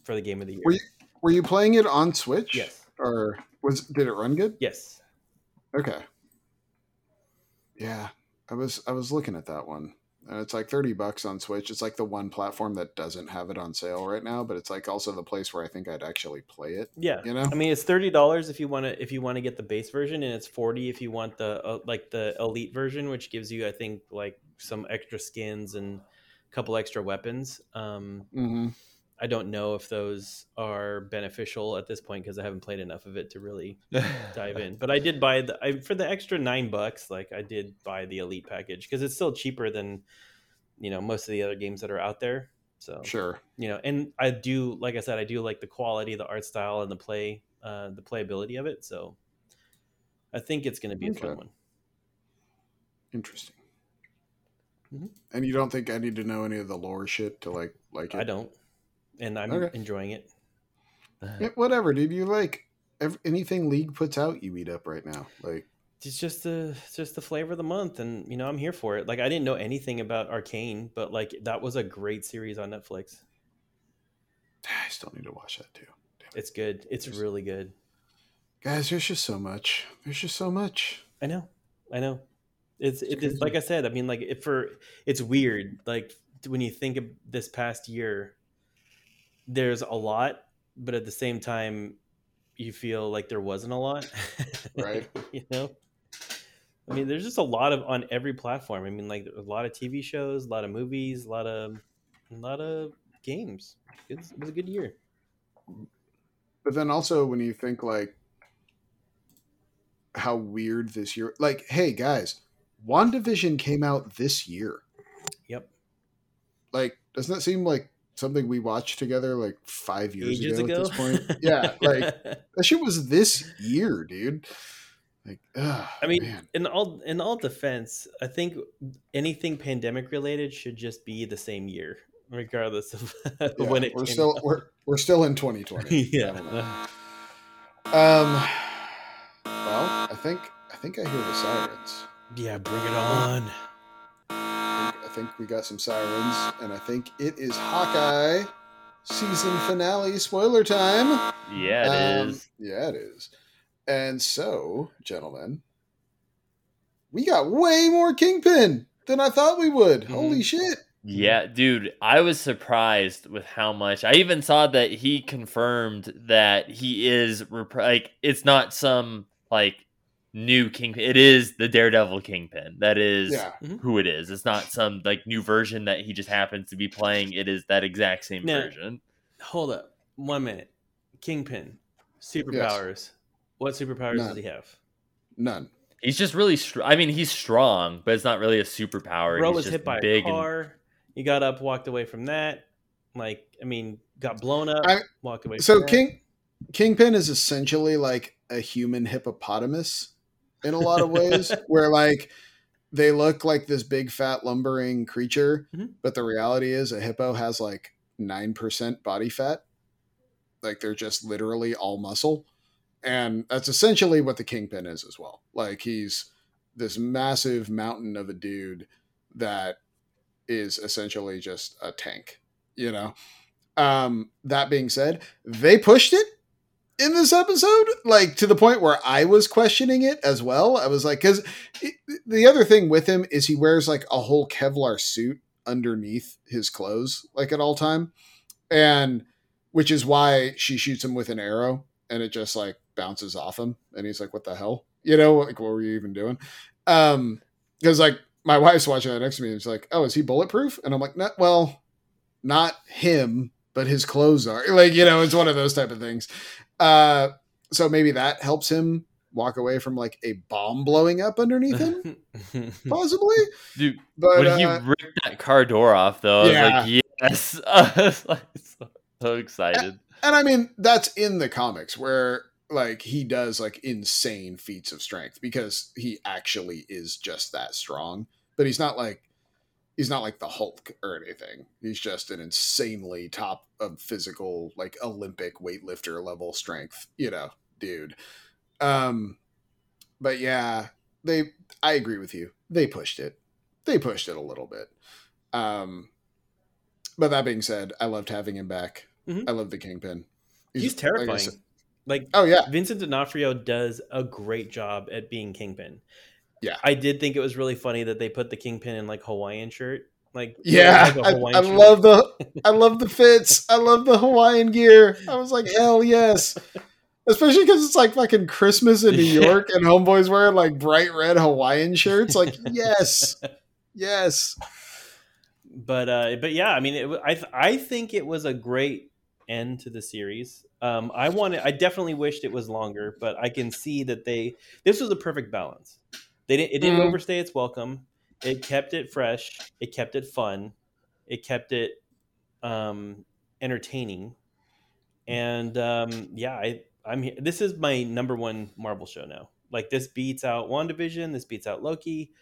for the game of the year. Were you- were you playing it on Switch? Yes. Or was did it run good? Yes. Okay. Yeah, I was I was looking at that one, and it's like thirty bucks on Switch. It's like the one platform that doesn't have it on sale right now, but it's like also the place where I think I'd actually play it. Yeah. You know? I mean, it's thirty dollars if you want to if you want to get the base version, and it's forty if you want the uh, like the elite version, which gives you I think like some extra skins and a couple extra weapons. Um, hmm I don't know if those are beneficial at this point because I haven't played enough of it to really dive in. But I did buy the I, for the extra nine bucks. Like I did buy the elite package because it's still cheaper than you know most of the other games that are out there. So Sure. you know, and I do like I said, I do like the quality, the art style, and the play, uh, the playability of it. So I think it's going to be a fun one. Interesting. Mhm. And you don't think I need to know any of the lore shit to like like it? I don't, and I'm Okay. enjoying it. Yeah, whatever, dude. You like ev- anything League puts out, you eat up right now. Like, It's just the it's just the flavor of the month, and you know I'm here for it. Like I didn't know anything about Arcane, but like that was a great series on Netflix. I still need to watch that too. It's good. It's Yes. really good. Guys, there's just so much. There's just so much. I know. I know. It's it is crazy. like I said. I mean, like if for it's weird. Like when you think of this past year, there's a lot, but at the same time, you feel like there wasn't a lot. Right. you know. I mean, there's just a lot of on every platform. I mean, like a lot of TV shows, a lot of movies, a lot of a lot of games. It's, it was a good year. But then also when you think like how weird this year like, hey guys, WandaVision came out this year. Yep. Like, doesn't that seem like something we watched together like five years ago, ago. at this point? Yeah, like that shit was this year, dude. Like, ugh, I mean, man. in all in all defense, I think anything pandemic related should just be the same year, regardless of Yeah, when it we're came still out. we're we're still in 2020. yeah. Um. Well, I think I think I hear the sirens. Yeah, bring it on. I think, we got some sirens, and I think it is Hawkeye season finale spoiler time. Yeah, it is. Um, Yeah, it is. And so, gentlemen, we got way more Kingpin than I thought we would. Mhm. Holy shit! Yeah, dude, I was surprised with how much. I even saw that he confirmed that he is rep- like it's not some like new kingpin. It is the Daredevil kingpin. That is Yeah. Mm-hmm. who it is. It's not some like new version that he just happens to be playing. It is that exact same Now- version. Hold up, one minute. Kingpin, superpowers. What superpowers None. does he have? None. He's just really. Str- I mean, he's strong, but it's not really a superpower. Bro he's was just hit by a big and car. He got up, walked away from that. Like, I mean, got blown up, I- walked away. So from King Kingpin is essentially like a human hippopotamus in a lot of ways, where like they look like this big fat lumbering creature, Mhm. but the reality is a hippo has like nine percent body fat. Like they're just literally all muscle. And that's essentially what the Kingpin is as well. Like he's this massive mountain of a dude that is essentially just a tank, you know? Um, that being said, they pushed it in this episode, like to the point where I was questioning it as well. I was like, because the other thing with him is he wears like a whole Kevlar suit underneath his clothes, like at all time, and which is why she shoots him with an arrow and it just like bounces off him, and he's like, "What the hell?" You know, like what were you even doing? Um, because like my wife's watching that next to me, and she's like, "Oh, is he bulletproof?" And I'm like, "No, well, not him." But his clothes are like you know it's one of those type of things. Uh, so maybe that helps him walk away from like a bomb blowing up underneath him, possibly. dude. But when he uh, ripped that car door off, though, I was Yeah. like, yes, I was like, so, so excited. and I mean that's in the comics where like he does like insane feats of strength because he actually is just that strong. But he's not like he's not like the Hulk or anything. He's just an insanely top of physical like Olympic weightlifter level strength, you know, dude. Um but yeah, they I agree with you. They pushed it. They pushed it a little bit. Um but that being said, I loved having him back. Mhm. I love the Kingpin. He's like I terrifying. said- Like, oh yeah, Vincent D'Onofrio does a great job at being Kingpin. Yeah. I did think it was really funny that they put the Kingpin in like Hawaiian shirt. Like, yeah. like I, I love the I love the fits. I love the Hawaiian gear. I was like, hell yes. Especially because it's like fucking Christmas in New York and homeboys wearing like bright red Hawaiian shirts. Like, yes, yes. but uh but yeah i mean it, i th- i think it was a great end to the series um i wanted i definitely wished it was longer but i can see that they this was a perfect balance they didn't it didn't Mhm. overstay its welcome. It kept it fresh. It kept it fun. It kept it um entertaining. And um yeah i i'm he- this is my number one marvel show now. Like this beats out wandavision. This beats out loki.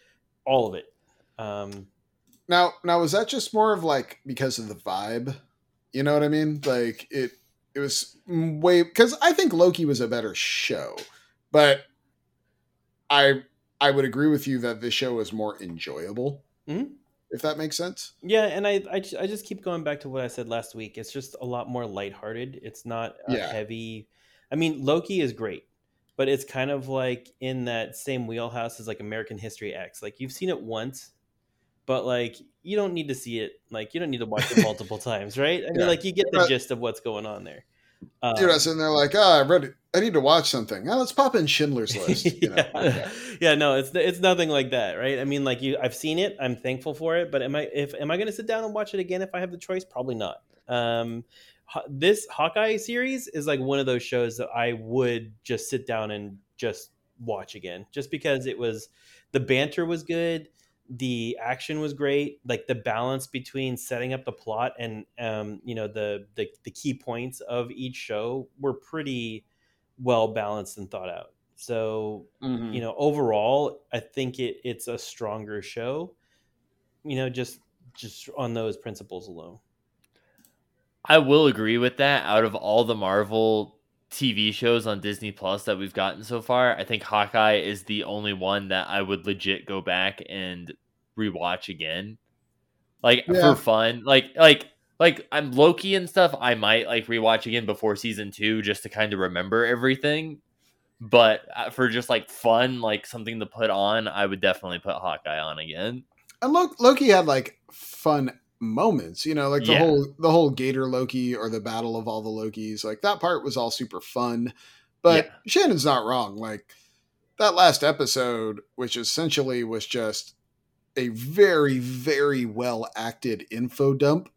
All of it. Um Now, now was that just more of like because of the vibe? You know what I mean? Like it, it was way because I think Loki was a better show, but I, I would agree with you that this show is more enjoyable. Mhm. If that makes sense. Yeah, and I, I I just keep going back to what I said last week. It's just a lot more lighthearted. It's not a Yeah. heavy. I mean, Loki is great, but it's kind of like in that same wheelhouse as like American History X. Like you've seen it once, but like you don't need to see it. Like you don't need to watch it multiple times, right? I mean, Yeah. like you get the gist of what's going on there. Um, You're not sitting there like, ah, I read. it. I need to watch something. Oh, let's pop in Schindler's List. You know? yeah. Yeah. yeah, no, it's it's nothing like that, right? I mean, like you, I've seen it. I'm thankful for it, but am I if am I going to sit down and watch it again if I have the choice? Probably not. Um, this Hawkeye series is like one of those shows that I would just sit down and just watch again, just because it was the banter was good, the action was great. Like the balance between setting up the plot and um, you know the, the the key points of each show were pretty well balanced and thought out. So Mhm. you know overall, I think it it's a stronger show. You know, just just on those principles alone. I will agree with that. Out of all the Marvel TV shows on Disney Plus that we've gotten so far, I think Hawkeye is the only one that I would legit go back and rewatch again. Like Yeah. for fun. Like like like I'm Loki and stuff, I might like rewatch again before season 2 just to kind of remember everything. But uh, for just like fun, like something to put on, I would definitely put Hawkeye on again. and Lo- Loki had like fun moments, you know, like the Yeah. whole the whole Gator Loki or the battle of all the Lokis. Like that part was all super fun. But Yeah. Shannon's not wrong. Like that last episode, which essentially was just a very very well acted info dump,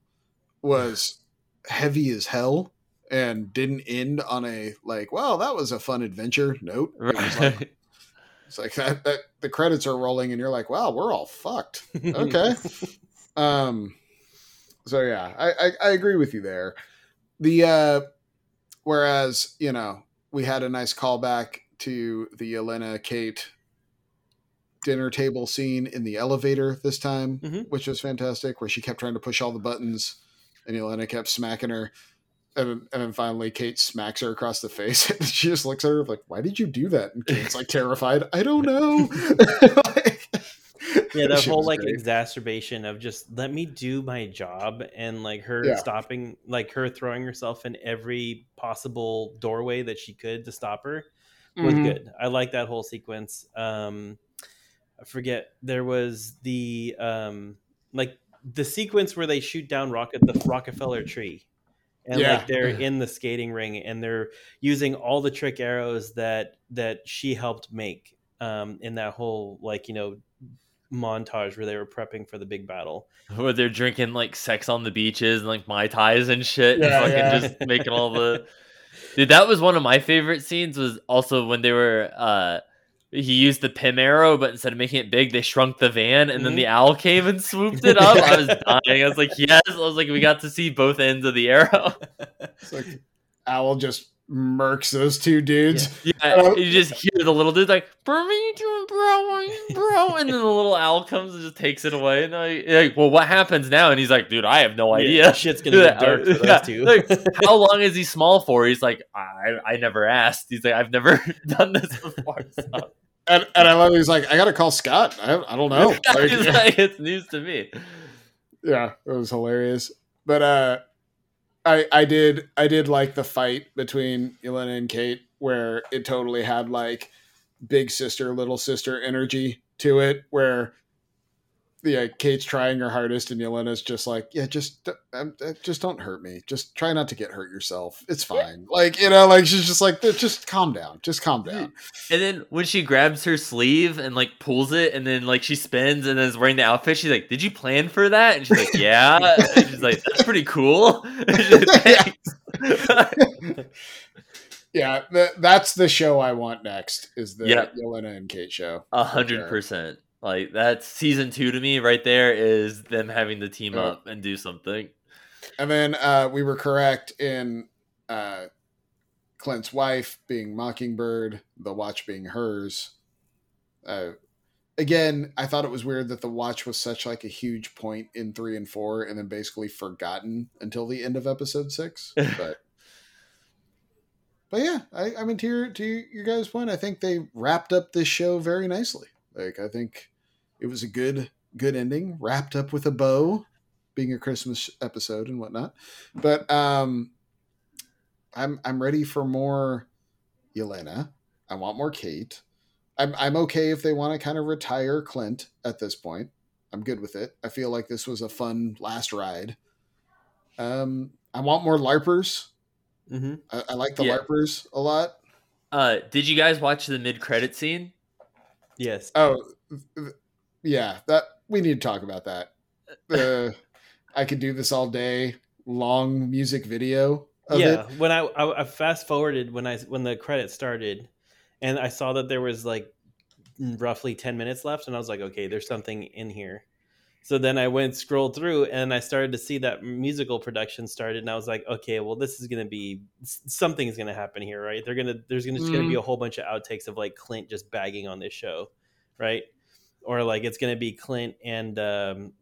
was heavy as hell and didn't end on a like, well, that was a fun adventure note. It was like, it's like that, that the credits are rolling and you're like, wow, we're all fucked. Okay. um so yeah, I, I I agree with you there. The uh whereas, you know, we had a nice callback to the Yelena Kate dinner table scene in the elevator this time, Mhm. which was fantastic, where she kept trying to push all the buttons and Yelena kept smacking her. And, then- and then finally, Kate smacks her across the face. And she just looks at her like, "Why did you do that?" And Kate's like terrified. I don't know. Like, yeah that whole like great. exacerbation of just let me do my job and like her Yeah. stopping like her throwing herself in every possible doorway that she could to stop her was Mhm. good i like that whole sequence um i forget there was the um like the sequence where they shoot down rocket the rockefeller tree and Yeah. like they're in the skating ring and they're using all the trick arrows that that she helped make um in that whole like you know montage where they were prepping for the big battle where they're drinking like sex on the beaches and like mai tais and shit, Yeah, and fucking yeah. just making all the. Dude, that was one of my favorite scenes. Was also when they were. uh he used the Pym arrow, but instead of making it big, they shrunk the van, and then the owl came and swooped it up. I was dying. I was like, "Yes!" I was like, "We got to see both ends of the arrow." It's like Owl just murks those two dudes. Yeah, Uh, you just hear the little dude like, "Bro, what are you doing, bro? What are you, bro?" And then the little owl comes and just takes it away. And I like, "Well, what happens now?" And he's like, "Dude, I have no idea." Yeah, shit's gonna get dark for those yeah, two. like, how long is he small for? He's like, I, I never asked. He's like, I've never done this before. So. And, and I love he's like, I gotta call Scott. I, I don't know. Like, He's like, it's news to me. yeah, it was hilarious. But uh I I did I did like the fight between Yelena and Kate where it totally had like big sister little sister energy to it where yeah, Kate's trying her hardest, and Yelena's just like, "Yeah, just, um, uh, just don't hurt me. Just try not to get hurt yourself. It's fine." Like, you know, like she's just like, "Just calm down. Just calm down." And then when she grabs her sleeve and like pulls it, and then like she spins and then is wearing the outfit, she's like, "Did you plan for that?" And she's like, "Yeah." And she's like, "That's pretty cool." Yeah, th- that's the show I want next. Is the Yeah. Yelena and Kate show? A hundred percent. Like that's season two to me. Right there is them having to team Yeah. up and do something. And then uh, we were correct in uh, Clint's wife being Mockingbird, the watch being hers. Uh, again, I thought it was weird that the watch was such like a huge point in three and four, and then basically forgotten until the end of episode six. But but yeah, I, I mean to your to your guys' point, I think they wrapped up this show very nicely. Like I think it was a good good ending, wrapped up with a bow being a Christmas episode and whatnot. But um, I'm I'm ready for more Yelena. I want more Kate. I'm I'm okay if they want to kind of retire Clint at this point. I'm good with it. I feel like this was a fun last ride. Um, I want more larpers. hmm I, I like the Yeah. larpers a lot. Uh, did you guys watch the mid credit scene? Yes. Oh, yeah. That we need to talk about that. Uh, I could do this all day. Long music video. Of yeah. it. When I, I I fast forwarded when I when the credits started, and I saw that there was like roughly 10 minutes left and i was like okay there's something in here so then i went scrolled through and i started to see that musical production started and i was like okay well this is going to be something's going to happen here right? They're going to there's going to going to be a whole bunch of outtakes of like clint just bagging on this show right? Or like it's going to be clint and um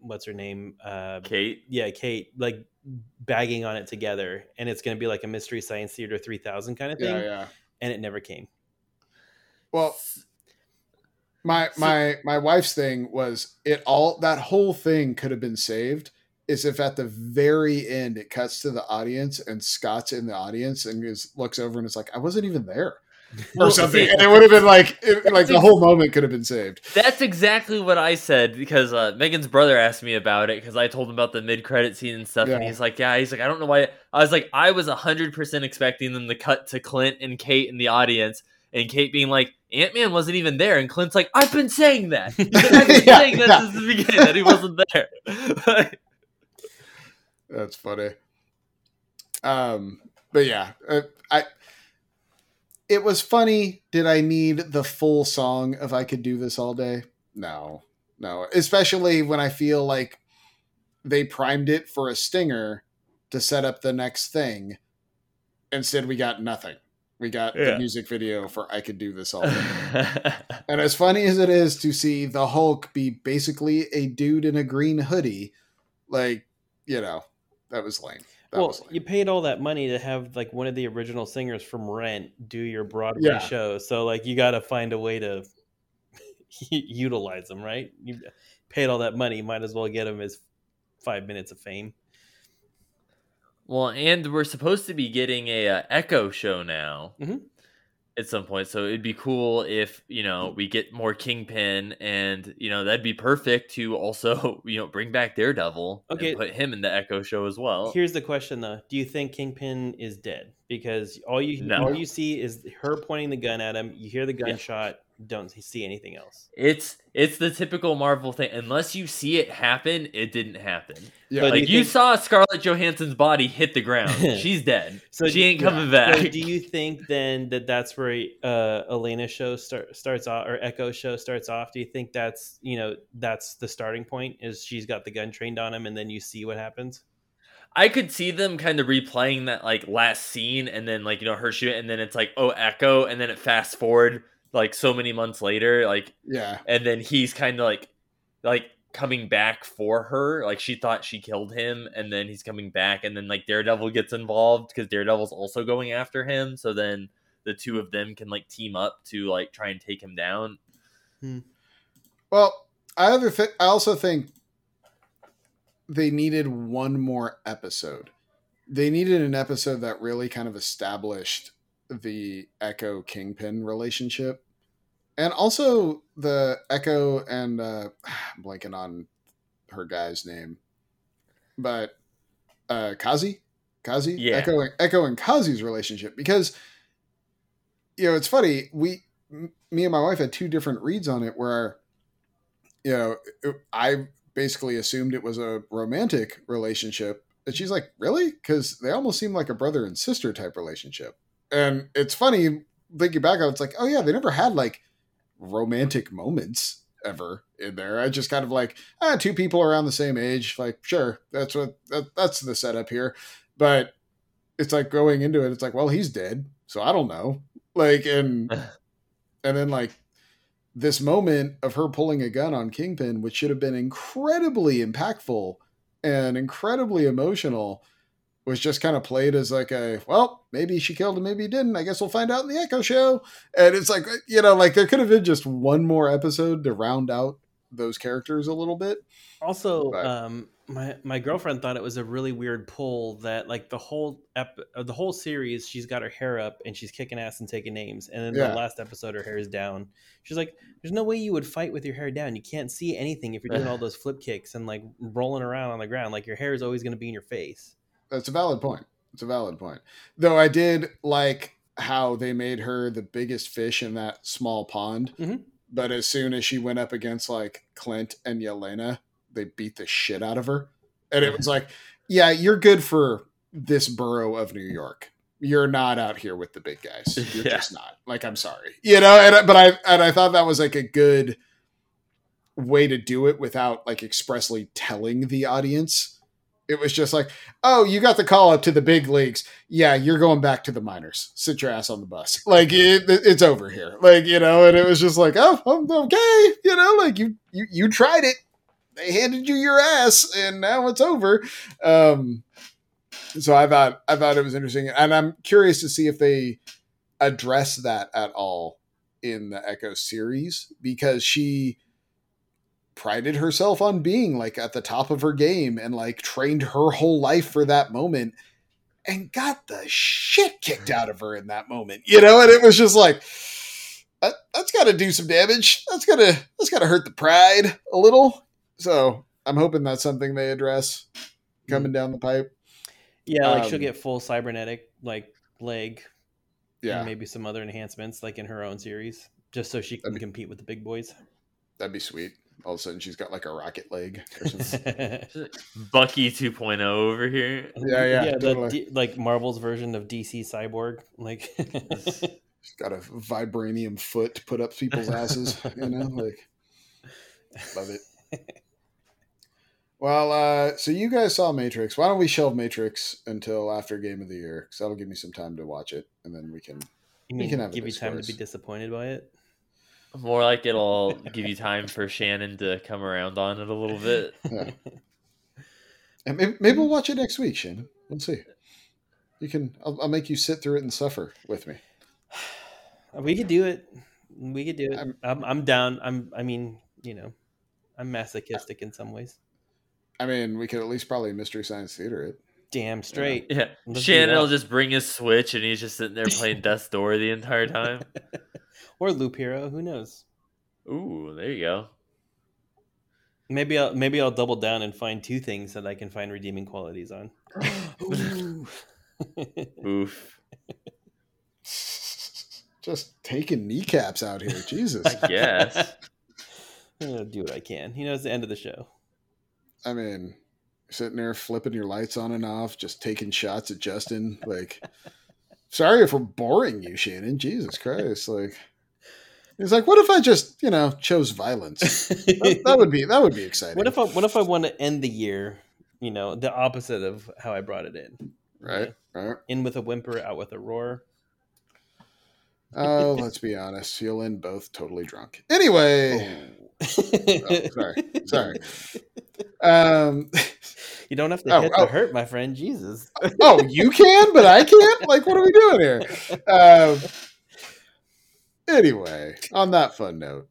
what's her name? Uh Kate. yeah kate like bagging on it together and it's going to be like a mystery science theater 3000 kind of thing Yeah, yeah. and it never came. Well, my my my wife's thing was it all that whole thing could have been saved is if at the very end it cuts to the audience and Scott's in the audience and is, looks over and it's like I wasn't even there or Well, something see- and it would have been like it, like That's the whole moment could have been saved. That's exactly what I said because uh, Megan's brother asked me about it because I told him about the mid credit scene and stuff, and he's like, "Yeah." He's like, "I don't know why." I was like, "I was hundred percent expecting them to cut to Clint and Kate in the audience, and Kate being like, Ant Man wasn't even there," and Clint's like, "I've been saying that. I've been Yeah, saying that yeah. since the beginning that he wasn't there." That's funny. Um, but yeah, uh, I. It was funny. Did I need the full song if I could do this all day? No, no. Especially when I feel like they primed it for a stinger to set up the next thing. Instead, we got nothing. We got the music video for "I Could Do This All Day." And as funny as it is to see the Hulk be basically a dude in a green hoodie, like, you know, that was lame. That well, was lame. you paid all that money to have like one of the original singers from Rent do your Broadway Yeah. show. So like you got to find a way to utilize them, right? You paid all that money, might as well get them as five minutes of fame. Well, and we're supposed to be getting a uh, Echo show now Mhm. at some point, so it'd be cool if you know we get more Kingpin, and you know that'd be perfect to also you know bring back Daredevil Okay. and put him in the Echo show as well. Here's the question though: Do you think Kingpin is dead? Because all you No. all you see is her pointing the gun at him. You hear the Yeah. Gunshot. Don't see anything else. It's it's the typical Marvel thing. Unless you see it happen, it didn't happen. yeah, but- like you you, think- saw Scarlett Johansson's body hit the ground. She's dead. So she ain't yeah. coming back. So do you think then that that's where uh, Yelena's show start, starts off, or Echo's show starts off? Do you think that's you know that's the starting point? Is she's got the gun trained on him, and then you see what happens? I could see them kind of replaying that like last scene and then like you know her shoot and then it's like oh Echo and then it fast forward like so many months later like yeah, and then he's kind of like like coming back for her like she thought she killed him and then he's coming back and then like Daredevil gets involved because Daredevil's also going after him so then the two of them can like team up to like try and take him down. hmm. Well, I other th- I also think they needed one more episode. They needed an episode that really kind of established the Echo Kingpin relationship, and also the Echo and uh, I'm blanking on her guy's name, but uh, Kazi, Kazi, Yeah. Echo, Echo and Kazi's relationship because you know it's funny we m- me and my wife had two different reads on it where you know, I basically assumed it was a romantic relationship. And she's like, really? Because they almost seem like a brother and sister type relationship. And it's funny thinking back on it, it's like, oh, yeah, they never had like romantic moments ever in there. I just kind of like, ah, two people around the same age. Like, sure, that's what, that, that's the setup here. But it's like going into it, it's like, well, he's dead. So I don't know. Like, and, and then like, this moment of her pulling a gun on Kingpin, which should have been incredibly impactful and incredibly emotional, was just kind of played as like a well, maybe she killed him, maybe he didn't. I guess we'll find out in the Echo show. And it's like you know, like there could have been just one more episode to round out those characters a little bit. Also, But- um, my my girlfriend thought it was a really weird pull that like the whole ep- uh, the whole series she's got her hair up and she's kicking ass and taking names, and then Yeah. the last episode her hair is down. She's like, "There's no way you would fight with your hair down. You can't see anything if you're doing all those flip kicks and like rolling around on the ground. Like your hair is always going to be in your face." That's a valid point. It's a valid point. Though I did like how they made her the biggest fish in that small pond. Mhm. But as soon as she went up against like Clint and Yelena, they beat the shit out of her. And it was like, yeah, you're good for this borough of New York. you're not out here with the big guys. You're Yeah. just not. Like, I'm sorry, you know. And but I and I thought that was like a good way to do it without like expressly telling the audience. It was just like, oh, you got the call up to the big leagues. Yeah, you're going back to the minors. Sit your ass on the bus. Like it, it's over here. Like you know, and it was just like, oh, I'm okay. You know, like you you you tried it. They handed you your ass, and now it's over. Um, so I thought I thought it was interesting, and I'm curious to see if they address that at all in the Echo series because she prided herself on being like at the top of her game and like trained her whole life for that moment and got the shit kicked out of her in that moment you know? And it was just like that, that's got to do some damage. That's got to that's got to hurt the pride a little. So i'm hoping that's something they address coming down the pipe. Yeah, like she'll Um, get full cybernetic like leg, yeah. and maybe some other enhancements like in her own series, just so she can be- compete with the big boys. that'd be sweet all of a sudden she's got like a rocket leg or something Bucky 2.0 over here. Yeah, yeah, yeah. totally. The D- like Marvel's version of DC Cyborg, like she's got a vibranium foot to put up people's asses you know like love it well uh so you guys saw matrix why don't we shelve matrix until after game of the year because that'll give me some time to watch it and then we can You We can have a give you time to be disappointed by it? More like it'll give you time for Shannon to come around on it a little bit. yeah. and maybe, maybe we'll watch it next week shannon we'll see you can I'll, I'll make you sit through it and suffer with me We could do it. We could do it. I'm- I'm, I'm, down. I'm. I mean, you know, I'm masochistic in some ways. i mean we could at least probably mystery science theater it Damn straight. Yeah. Let's Shannon will just bring his Switch and he's just sitting there playing Death's Door the entire time. or Loop Hero. Who knows? Ooh, there you go. Maybe I'll maybe I'll double down and find two things that I can find redeeming qualities on. Oof. just taking kneecaps out here jesus I guess. I'm gonna do what I can. You know, it's the end of the show. I mean, sitting there flipping your lights on and off, just taking shots at Justin. Like, sorry if we're boring you, Shannon. Jesus Christ! Like, he's like, what if I just, you know, chose violence? That, that would be that would be exciting. What if I what if I want to end the year? You know, the opposite of how I brought it in. right? Right. In with a whimper, out with a roar. Oh, let's be honest. You'll end both totally drunk. Anyway, Oh. Sorry. Sorry. um, You don't have to Oh, hit oh. to hurt, my friend. Jesus. oh, you can, but I can't. Like, what are we doing here? Um, anyway, on that fun note,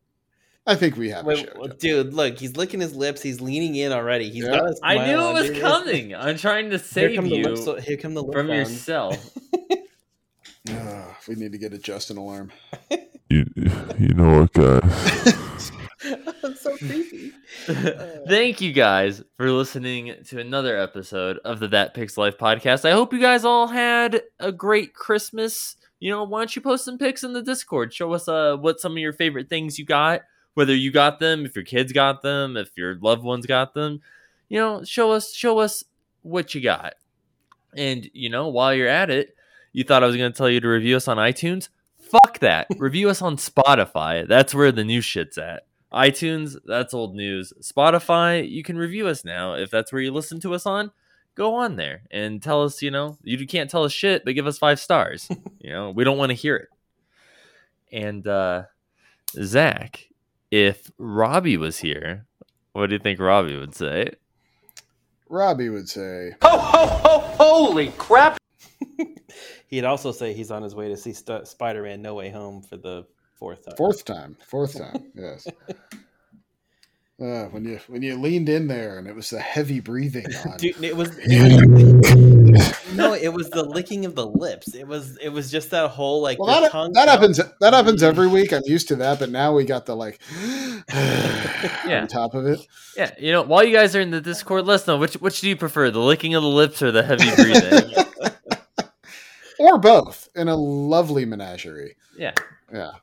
I think we have a Wait, show. well, dude, look, he's licking his lips. He's leaning in already. He's Yeah. got a I smile knew it was dude. coming. I'm trying to Here save come the you lips. Here come the lip from sounds. yourself. We need to get a Justin alarm. You, you know what, guys? That's so creepy. Thank you guys for listening to another episode of the That Picks Life podcast. I hope you guys all had a great Christmas. You know, why don't you post some pics in the Discord? Show us uh what some of your favorite things you got, whether you got them, if your kids got them, if your loved ones got them. You know, show us show us what you got. And you know, while you're at it, you thought I was going to tell you to review us on iTunes? Fuck that. review us on Spotify. That's where the new shit's at iTunes, that's old news. Spotify, you can review us now. If that's where you listen to us on, go on there and tell us, you know, you can't tell us shit, but give us five stars. you know, we don't want to hear it. And uh Zach, if Robbie was here, what do you think Robbie would say? Robbie would say, Ho, ho, ho, holy crap! He'd also say he's on his way to see St- Spider-Man: No Way Home for the fourth time. fourth time, fourth time, yes. Uh, when you when you leaned in there and it was the heavy breathing on. Dude, it was, no, it was the licking of the lips. It was it was just that whole like well, the that, tongue that out. happens. That happens every week. I'm used to that, but now we got the like Yeah. on top of it. Yeah, you know, while you guys are in the Discord, let us know which which do you prefer, the licking of the lips or the heavy breathing? or both in a lovely menagerie. yeah. Yeah.